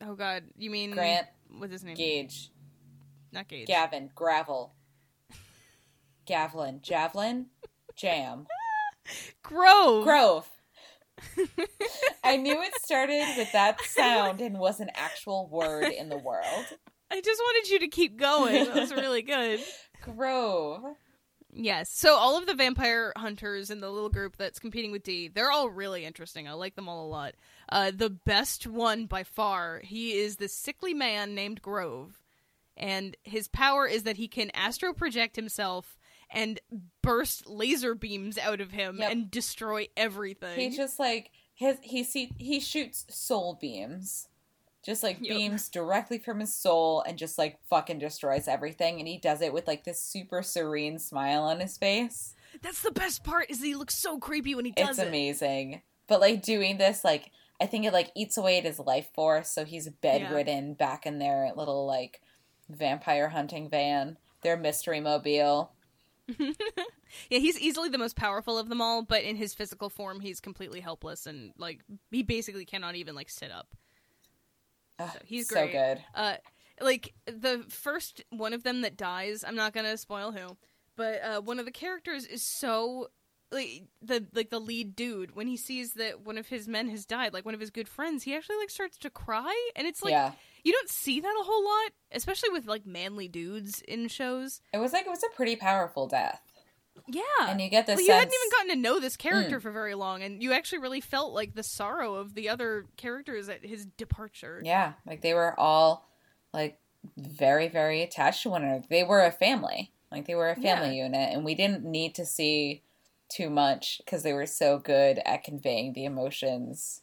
Oh God, you mean Grant, What's his name? Gage, Not Gage. Gavin, Gravel, Gavlin, Javelin, Jam, Grove. Grove. I knew it started with that sound and was an actual word in the world. I just wanted you to keep going. That was really good. Grove. Yes. So all of the vampire hunters in the little group that's competing with D, they're all really interesting. I like them all a lot. Uh, the best one by far, he is this sickly man named Grove, and his power is that he can astro project himself and burst laser beams out of him Yep. and destroy everything. He just like his he see he shoots soul beams. Just like Yep. beams directly from his soul and just like fucking destroys everything and he does it with like this super serene smile on his face. That's the best part is that he looks so creepy when he does it's it. It's amazing. But like doing this like I think it like eats away at his life force so he's bedridden back in their little like vampire hunting van, their mystery mobile. Yeah, he's easily the most powerful of them all, but in his physical form, he's completely helpless and like he basically cannot even like sit up. Ugh, So he's so good. Uh, like the first one of them that dies, I'm not gonna spoil who, but uh, one of the characters is so like the like the lead dude when he sees that one of his men has died, like one of his good friends, he actually like starts to cry, and it's like yeah. You don't see that a whole lot, especially with like manly dudes in shows. It was like it was a pretty powerful death. Yeah, And you get this well, sense you hadn't even gotten to know this character Mm. for very long, and you actually really felt like the sorrow of the other characters at his departure. Yeah, like they were all like very, very attached to one another. They were a family. Like they were a family unit, and we didn't need to see too much because they were so good at conveying the emotions.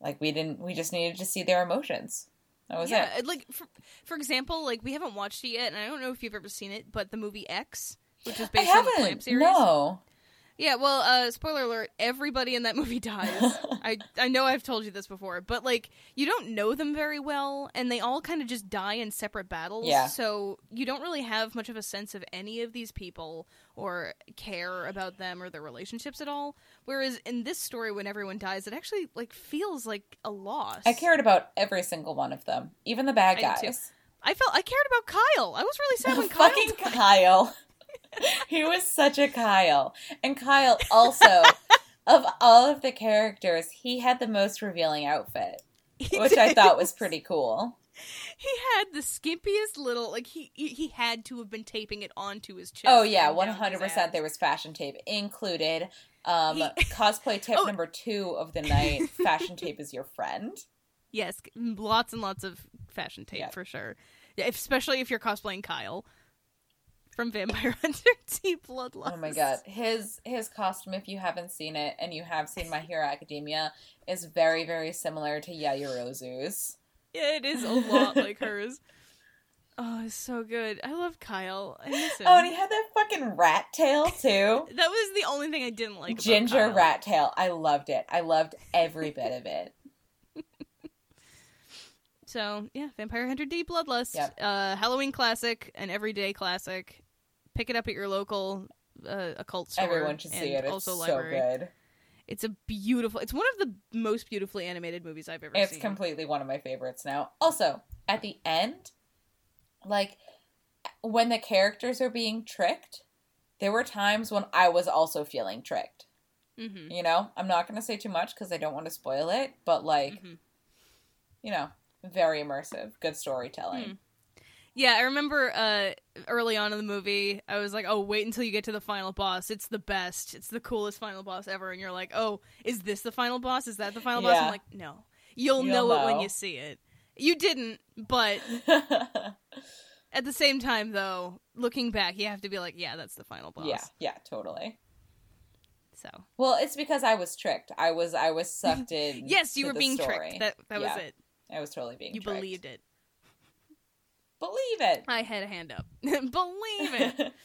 Like we didn't, we just needed to see their emotions. That was yeah, it. like for, for example, like we haven't watched it yet, and I don't know if you've ever seen it, but the movie X, which is based on the Clamp haven't. series. No. Yeah, well, uh, spoiler alert: everybody in that movie dies. I I know I've told you this before, but like you don't know them very well, and they all kind of just die in separate battles. Yeah. So you don't really have much of a sense of any of these people or care about them or their relationships at all. Whereas in this story, when everyone dies, it actually like feels like a loss. I cared about every single one of them, even the bad I guys. I felt I cared about Kyle. I was really sad when Kyle Fucking died. Kyle. he was such a Kyle. And Kyle also, of all of the characters, he had the most revealing outfit, He which I thought was pretty cool. He had the skimpiest little like he he, had to have been taping it onto his chest. Oh yeah, one hundred percent. There was fashion tape included. Um, He- cosplay tip Oh. number two of the night: fashion tape is your friend. Yes, lots and lots of fashion tape Yeah. for sure. Especially if you're cosplaying Kyle from Vampire Hunter D Bloodlust. Oh my god, his his costume. If you haven't seen it and you have seen My Hero Academia, is very very similar to Yaoyorozu's. Yeah, it is a lot like hers. Oh, it's so good. I love Kyle. I miss him. Oh, and he had that fucking rat tail too. that was the only thing I didn't like. About Ginger rat tail. I loved it. I loved every bit of it. So yeah, Vampire Hunter D Bloodlust, Yep. uh, Halloween classic, an everyday classic. Pick it up at your local uh, occult store. Everyone should see it. It's also so library. good. It's a beautiful. It's one of the most beautifully animated movies I've ever It's seen. It's completely one of my favorites now. Also, at the end, like when the characters are being tricked, there were times when I was also feeling tricked. hmm You know, I'm not going to say too much because I don't want to spoil it, but like, hmm you know, very immersive, good storytelling. Hmm. Yeah, I remember uh, early on in the movie, I was like, "Oh, wait until you get to the final boss. It's the best. It's the coolest final boss ever." And you're like, "Oh, is this the final boss? Is that the final boss?" I'm like, "No, you'll, You'll know, it when you see it." You didn't, but at the same time, though, looking back, you have to be like, "Yeah, that's the final boss." yeah, yeah, totally. So Well, it's because I was tricked. I was I was sucked in. yes, you were being story. tricked. That that Yeah, was it. I was totally being You tricked. believed it. Believe it. I had a hand up. Believe it.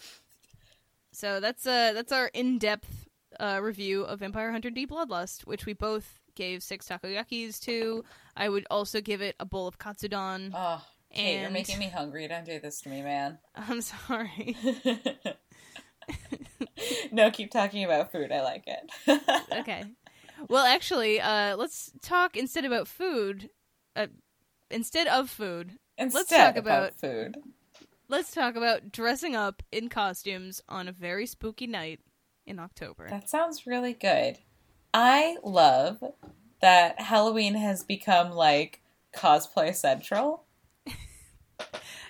So that's uh that's our in-depth uh, review of Vampire Hunter D Bloodlust, which we both gave six takoyakis to. I would also give it a bowl of katsudon. oh, Kate, you're making me hungry. Don't do this to me, man. I'm sorry. no, keep talking about food. I like it. okay. Well, actually, uh, let's talk instead about food. Uh, instead of food, Instead talk about, about- food. let's talk about dressing up in costumes on a very spooky night in October. That sounds really good. I love that Halloween has become like cosplay central.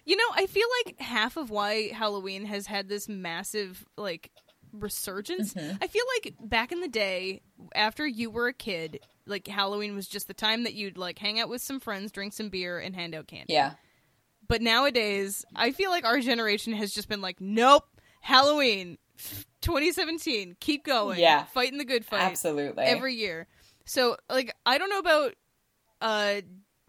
You know, I feel like half of why Halloween has had this massive like resurgence. Mhm. I feel like back in the day, after you were a kid, like Halloween was just the time that you'd like hang out with some friends, drink some beer, and hand out candy. Yeah. But nowadays, I feel like our generation has just been like, nope, Halloween, 2017, keep going, Yeah. fighting the good fight Absolutely. every year. So, like, I don't know about uh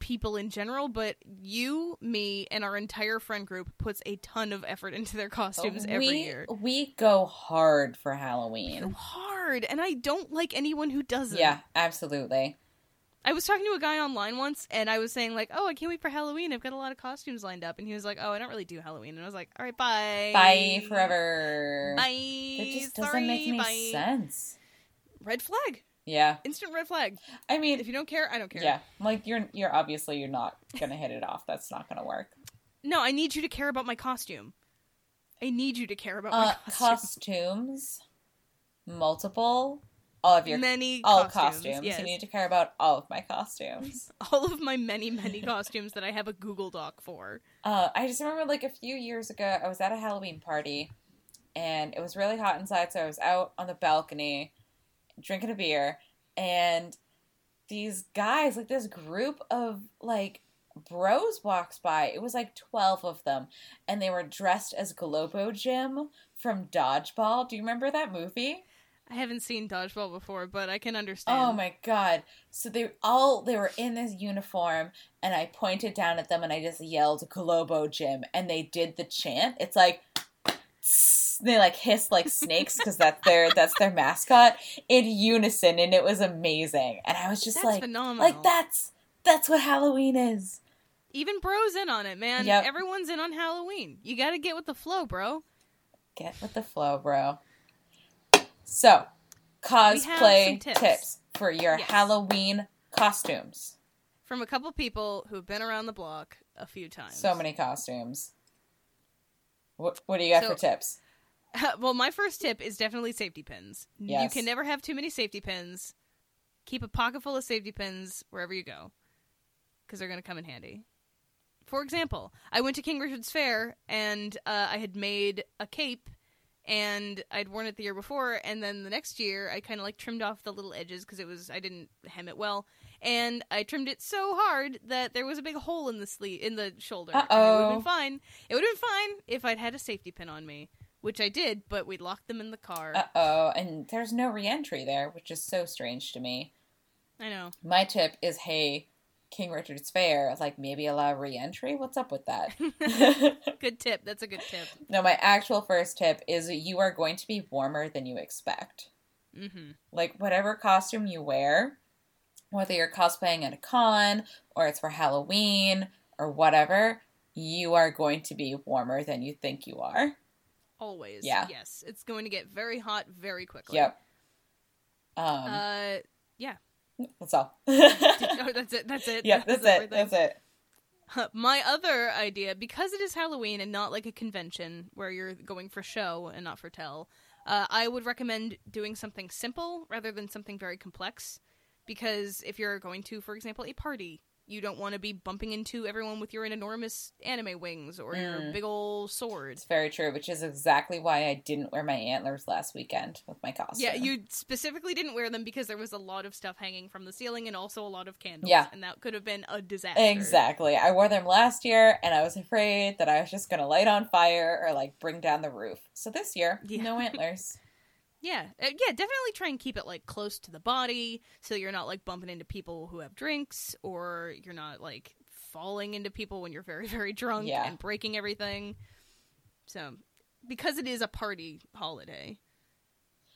people in general, but you, me, and our entire friend group puts a ton of effort into their costumes every we, year. We go hard for So Halloween. hard, and I don't like anyone who doesn't. Yeah, absolutely. I was talking to a guy online once, and I was saying like, "Oh, I can't wait for Halloween. I've got a lot of costumes lined up." And he was like, "Oh, I don't really do Halloween." And I was like, "All right, bye, Bye forever. bye." That just doesn't make any bye. sense. Red flag, Yeah. instant red flag. I mean, If you don't care, I don't care. yeah. Like you're you're obviously you're not gonna hit it off. That's not gonna work. No, I need you to care about my costume. I need you to care about my Uh, costume. costumes, multiple, all of your many all costumes. costumes. Yes. You need to care about all of my costumes. all of my many many costumes that I have a Google Doc for. Uh, I just remember like a few years ago, I was at a Halloween party, and it was really hot inside, so I was out on the balcony drinking a beer, and these guys, like this group of like bros, walks by. It was like twelve of them, and they were dressed as Globo Gym from Dodgeball. Do you remember that movie? I haven't seen Dodgeball before, but I can understand. Oh my god. So they all they were in this uniform and I pointed down at them and I just yelled Globo Gym and they did the chant. It's like "Tss," they like hiss like snakes because that's their that's their mascot in unison and it was amazing. And I was just That's like phenomenal. like that's that's what Halloween is. Even bro's in on it, man. Yep. Everyone's in on Halloween. You got to get with the flow, bro. Get with the flow, bro. So, cosplay tips. tips. for your Yes. Halloween costumes. From a couple people who've been around the block a few times. So many costumes. What What do you got So- for tips? well, my first tip is definitely safety pins. You can never have too many safety pins. Keep a pocket full of safety pins wherever you go, because they're going to come in handy. For example, I went to King Richard's Faire and uh, I had made a cape, and I'd worn it the year before, and then the next year I kind of like trimmed off the little edges because it was I didn't hem it well, and I trimmed it so hard that there was a big hole in the sleeve in the shoulder. And It would have been fine. It would have been fine if I'd had a safety pin on me which I did, but we locked them in the car. Uh oh, and there's no reentry there, which is so strange to me. I know. My tip is hey, King Richard's Faire, like maybe allow re-entry. What's up with that? good tip. That's a good tip. no, my actual first tip is you are going to be warmer than you expect. Mm-hmm. Like whatever costume you wear, whether you're cosplaying at a con or it's for Halloween or whatever, you are going to be warmer than you think you are. Always. Yeah. Yes. It's going to get very hot very quickly. Yep. Um, Uh, yeah. that's all. Oh, that's it. That's it. yeah, that's it. everything. That's it. My other idea, because it is Halloween and not like a convention where you're going for show and not for tell, uh, I would recommend doing something simple rather than something very complex. Because if you're going to, for example, a party, you don't want to be bumping into everyone with your enormous anime wings or your Mm. big old sword. It's very true, which is exactly why I didn't wear my antlers last weekend with my costume. Yeah, you specifically didn't wear them because there was a lot of stuff hanging from the ceiling and also a lot of candles. Yeah. And that could have been a disaster. Exactly. I wore them last year and I was afraid that I was just going to light on fire or like bring down the roof. So this year, Yeah. no antlers. Yeah, uh, yeah, definitely try and keep it like close to the body, so you're not like bumping into people who have drinks, or you're not like falling into people when you're very, very drunk Yeah. and breaking everything. So, because it is a party holiday,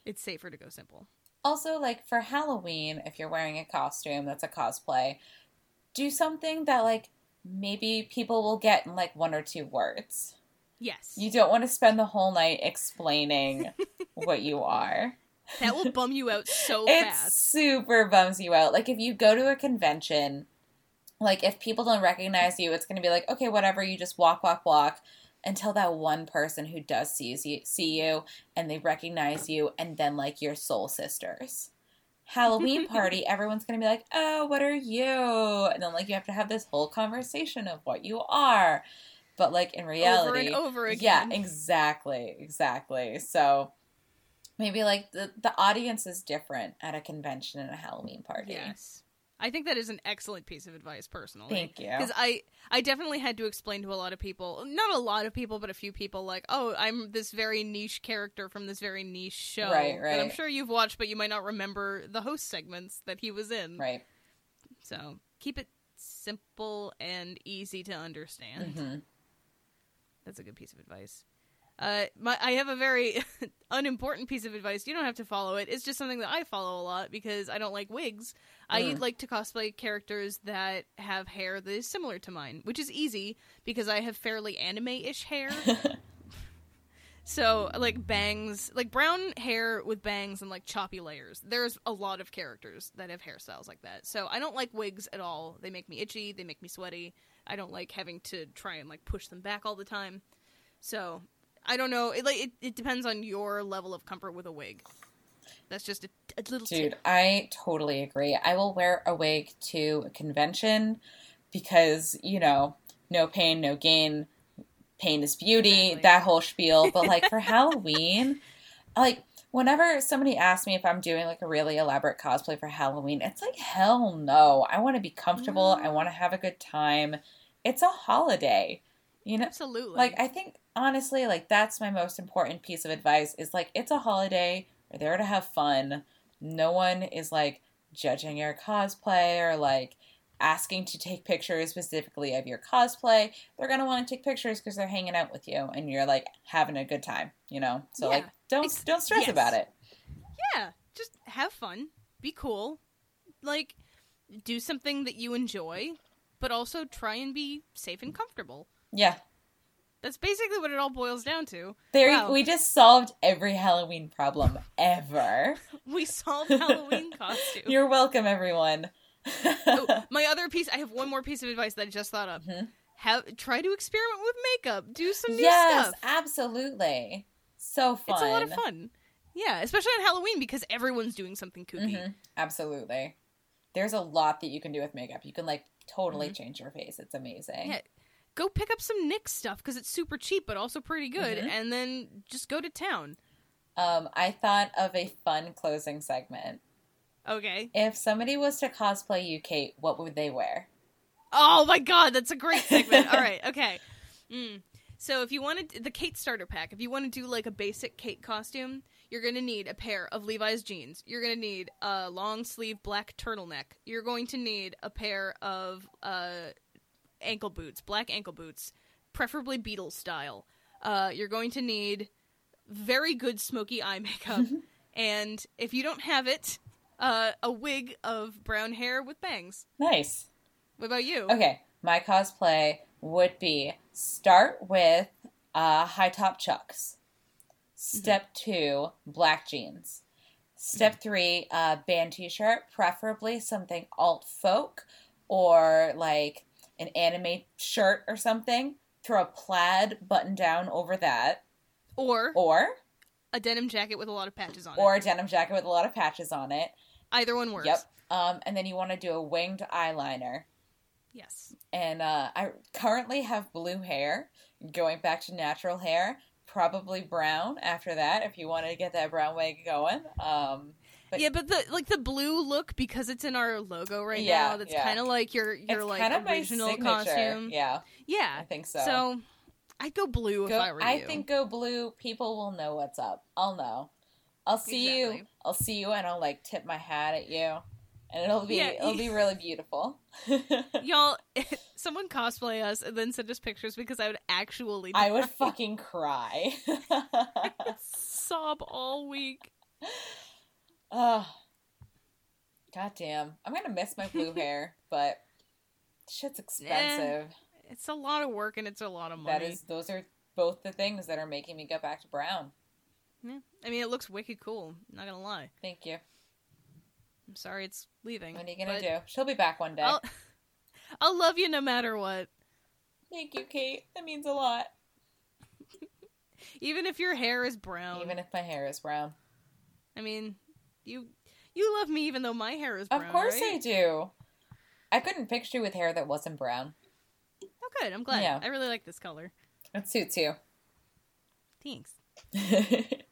it's safer to go simple. Also, like for Halloween, if you're wearing a costume that's a cosplay, do something that like maybe people will get in like one or two words. Yes, You don't want to spend the whole night explaining what you are. that will bum you out so it fast. super bums you out. Like if you go to a convention, like if people don't recognize you, it's going to be like, okay, whatever. You just walk, walk, walk until that one person who does sees you, see you, and they recognize you, and then like your soul sisters. Halloween party, everyone's going to be like, oh, what are you? And then like you have to have this whole conversation of what you are. But like in reality, over over yeah, exactly, exactly. So maybe like the the audience is different at a convention and a Halloween party. Yes. I think that is an excellent piece of advice personally. Thank you. Because I, I definitely had to explain to a lot of people, not a lot of people, but a few people, like, oh, I'm this very niche character from this very niche show Right, right. that I'm sure you've watched, but you might not remember the host segments that he was in. Right. So keep it simple and easy to understand. hmm That's a good piece of advice. Uh, my I have a very unimportant piece of advice. You don't have to follow it. It's just something that I follow a lot because I don't like wigs. I Mm. like to cosplay characters that have hair that is similar to mine, which is easy because I have fairly anime-ish hair. so, like bangs, like brown hair with bangs and like choppy layers. There's a lot of characters that have hairstyles like that. So, I don't like wigs at all. They make me itchy, they make me sweaty. I don't like having to try and like push them back all the time. So, I don't know. It like it, it depends on your level of comfort with a wig. That's just a, a little Dude, tip. I totally agree. I will wear a wig to a convention because, you know, no pain, no gain. Pain is beauty, Exactly. that whole spiel. But like for Halloween, like whenever somebody asks me if I'm doing like a really elaborate cosplay for Halloween, it's like hell no. I want to be comfortable. I want to mm-hmm. have a good time. It's a holiday. You know, Absolutely. like I think honestly, like that's my most important piece of advice is like it's a holiday. We're there to have fun. No one is like judging your cosplay or like asking to take pictures specifically of your cosplay. They're gonna want to take pictures because they're hanging out with you and you're like having a good time, you know. So like Yeah. Don't Ex- don't stress yes. about it. yeah, just have fun, be cool, like do something that you enjoy, but also try and be safe and comfortable. Yeah. That's basically what it all boils down to. There Wow. we just solved every Halloween problem ever. We solved Halloween costume. You're welcome, everyone. Oh, my other piece, I have one more piece of advice that I just thought of. Mhm. Have try to experiment with makeup. Do some new yes, stuff. Yes, absolutely. So fun. It's a lot of fun. Yeah, especially on Halloween because everyone's doing something kooky. Mhm, Absolutely. There's a lot that you can do with makeup. You can like totally Mhm. change your face. It's amazing. Yeah. Go pick up some NYX stuff because it's super cheap but also pretty good, Mhm. and then just go to town. Um, I thought of a fun closing segment. Okay. If somebody was to cosplay you, Kate, what would they wear? Oh my god, that's a great segment. All right, okay. Mm. So if you wanted the Kate starter pack, if you want to do like a basic Kate costume, You're going to need a pair of Levi's jeans. You're going to need a long sleeve black turtleneck. You're going to need a pair of uh, ankle boots, black ankle boots, preferably Beatles style. Uh, you're going to need very good smoky eye makeup. and if you don't have it, uh, a wig of brown hair with bangs. Nice. What about you? Okay, my cosplay would be start with uh, high top chucks. Step two, black jeans. Step three, uh, band t shirt, preferably something alt folk or like an anime shirt or something. Throw a plaid button down over that. Or Or a denim jacket with a lot of patches on or it. Or a denim jacket with a lot of patches on it. Either one works. Yep. Um, and then you want to do a winged eyeliner. Yes. And uh, I currently have blue hair. Going back to natural hair, probably brown after that if you want to get that brown wig going. Um, But- yeah, but the like the blue look because it's in our logo right Yeah, now. That's yeah. kind of like your your it's like kind of my original costume. Yeah, Yeah. I think so. So I'd go blue if I were you. I think go blue. People will know what's up. I'll know. I'll see you. I'll see you, and I'll like tip my hat at you, and it'll be Yeah, it'll be really beautiful. y'all someone cosplay us and then send us pictures because I would actually I would fucking cry. sob all week. oh, god damn! I'm gonna miss my blue hair, but shit's eh, expensive. It's a lot of work and it's a lot of money. That is, those are both the things that are making me go back to brown. Yeah. I mean, it looks wicked cool. Not gonna lie. Thank you. I'm sorry it's leaving. What are you gonna do? She'll be back one day. I'll, I'll love you no matter what. Thank you, Kate. That means a lot. Even if your hair is brown. Even if my hair is brown. I mean, you you love me even though my hair is brown. Of course right? I do. I couldn't picture you with hair that wasn't brown. Oh, good. I'm glad. Yeah. I really like this color. It suits you. Thanks.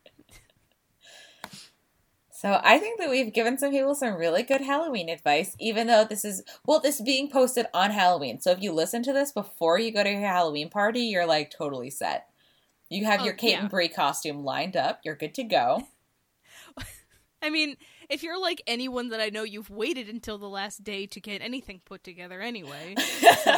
so I think that we've given some people some really good Halloween advice, even though this is well, this is being posted on Halloween. So if you listen to this before you go to your Halloween party, you're like totally set. You have Oh, your Kate yeah. and Bree costume lined up. You're good to go. I mean, if you're like anyone that I know, you've waited until the last day to get anything put together anyway. So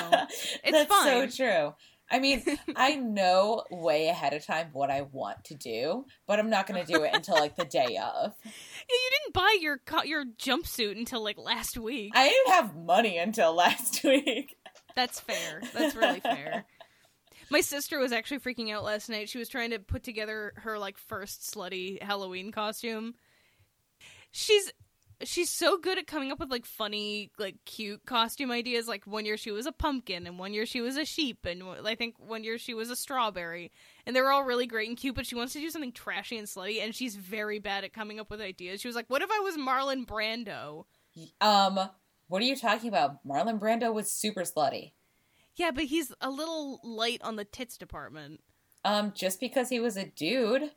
it's That's fine. so true. I mean, I know way ahead of time what I want to do, but I'm not going to do it until like the day of. Yeah, you didn't buy your your jumpsuit until like last week. I didn't have money until last week. That's fair. That's really fair. My sister was actually freaking out last night. She was trying to put together her like first slutty Halloween costume. She's she's so good at coming up with like funny, like cute costume ideas. Like one year she was a pumpkin, and one year she was a sheep, and I think one year she was a strawberry. And they were all really great and cute. But she wants to do something trashy and slutty, and she's very bad at coming up with ideas. She was like, "What if I was Marlon Brando?" Um, what are you talking about? Marlon Brando was super slutty. Yeah, but he's a little light on the tits department. Um, just because he was a dude.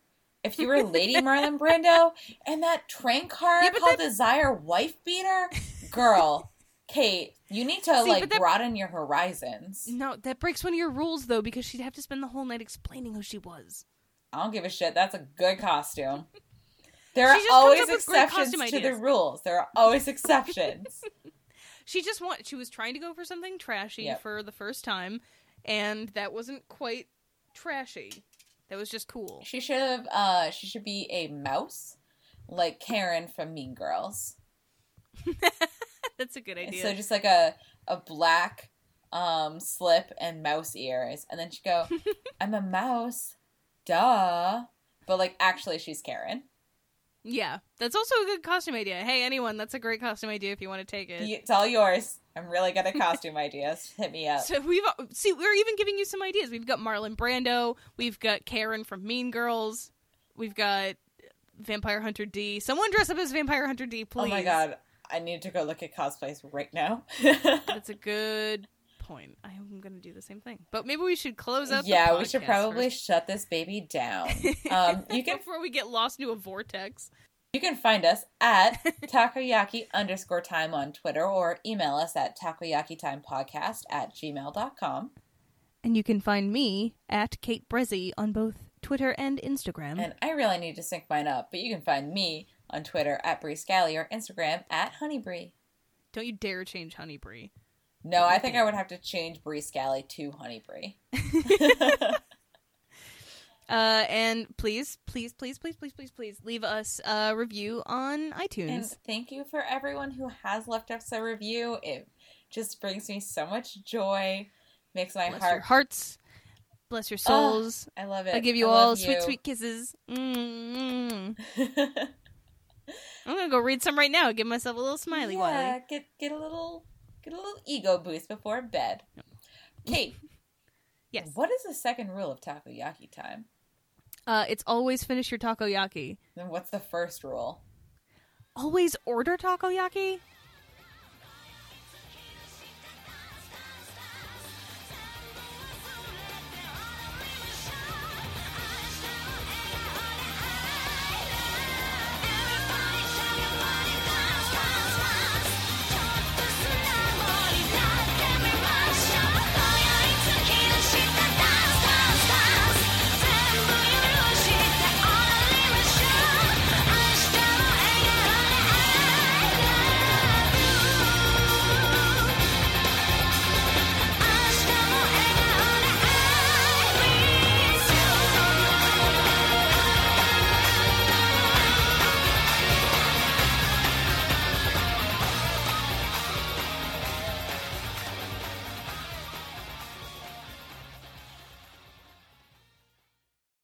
If you were Lady Marlon Brando and that train car Yeah, called Desire Wife Beater, girl, Kate, you need to See, like that- broaden your horizons. No, that breaks one of your rules though, because she'd have to spend the whole night explaining who she was. I don't give a shit. That's a good costume. There are She just comes always up with great exceptions to the rules. There are always exceptions. She just want she was trying to go for something trashy Yep. for the first time, and that wasn't quite trashy. That was just cool. she should have. Uh, she should be a mouse, like Karen from Mean Girls. That's a good idea. So just like a a black um slip and mouse ears, and then she go, "I'm a mouse, duh." But like, actually, she's Karen. Yeah, that's also a good costume idea. Hey, anyone, that's a great costume idea if you want to take it. It's all yours. I'm really good at costume ideas. Hit me up. So we've uh, see we're even giving you some ideas. We've got Marlon Brando, we've got Karen from Mean Girls, we've got Vampire Hunter D. Someone dress up as Vampire Hunter D, please. Oh my god, I need to go look at cosplays right now. That's a good point. I'm gonna do the same thing, but maybe we should close up. the yeah, we should probably first. shut this baby down. Um, you can before we get lost into a vortex. you can find us at takoyaki underscore time on Twitter or email us at takoyakitimepodcast at gmail.com. And you can find me at Kate Brezzy on both Twitter and Instagram. And I really need to sync mine up, but you can find me on Twitter at Brie Scally or Instagram at Honeybrie. Don't you dare change Honeybrie. No, I think I would have to change Brie Scally to Honeybrie. Uh, and please, please, please, please, please, please, please leave us a review on and iTunes. thank you for everyone who has left us a review. It just brings me so much joy, makes my Bless heart. your hearts. Bless your souls. I love it. I give you I all sweet, you. sweet kisses. mm I'm gonna go read some right now. Give myself a little smiley yeah, wiley. get get a little get a little ego boost before bed. Kate, Yes. what is the second rule of takoyaki time? Uh, it's always finish your takoyaki. Then what's the first rule? Always order takoyaki.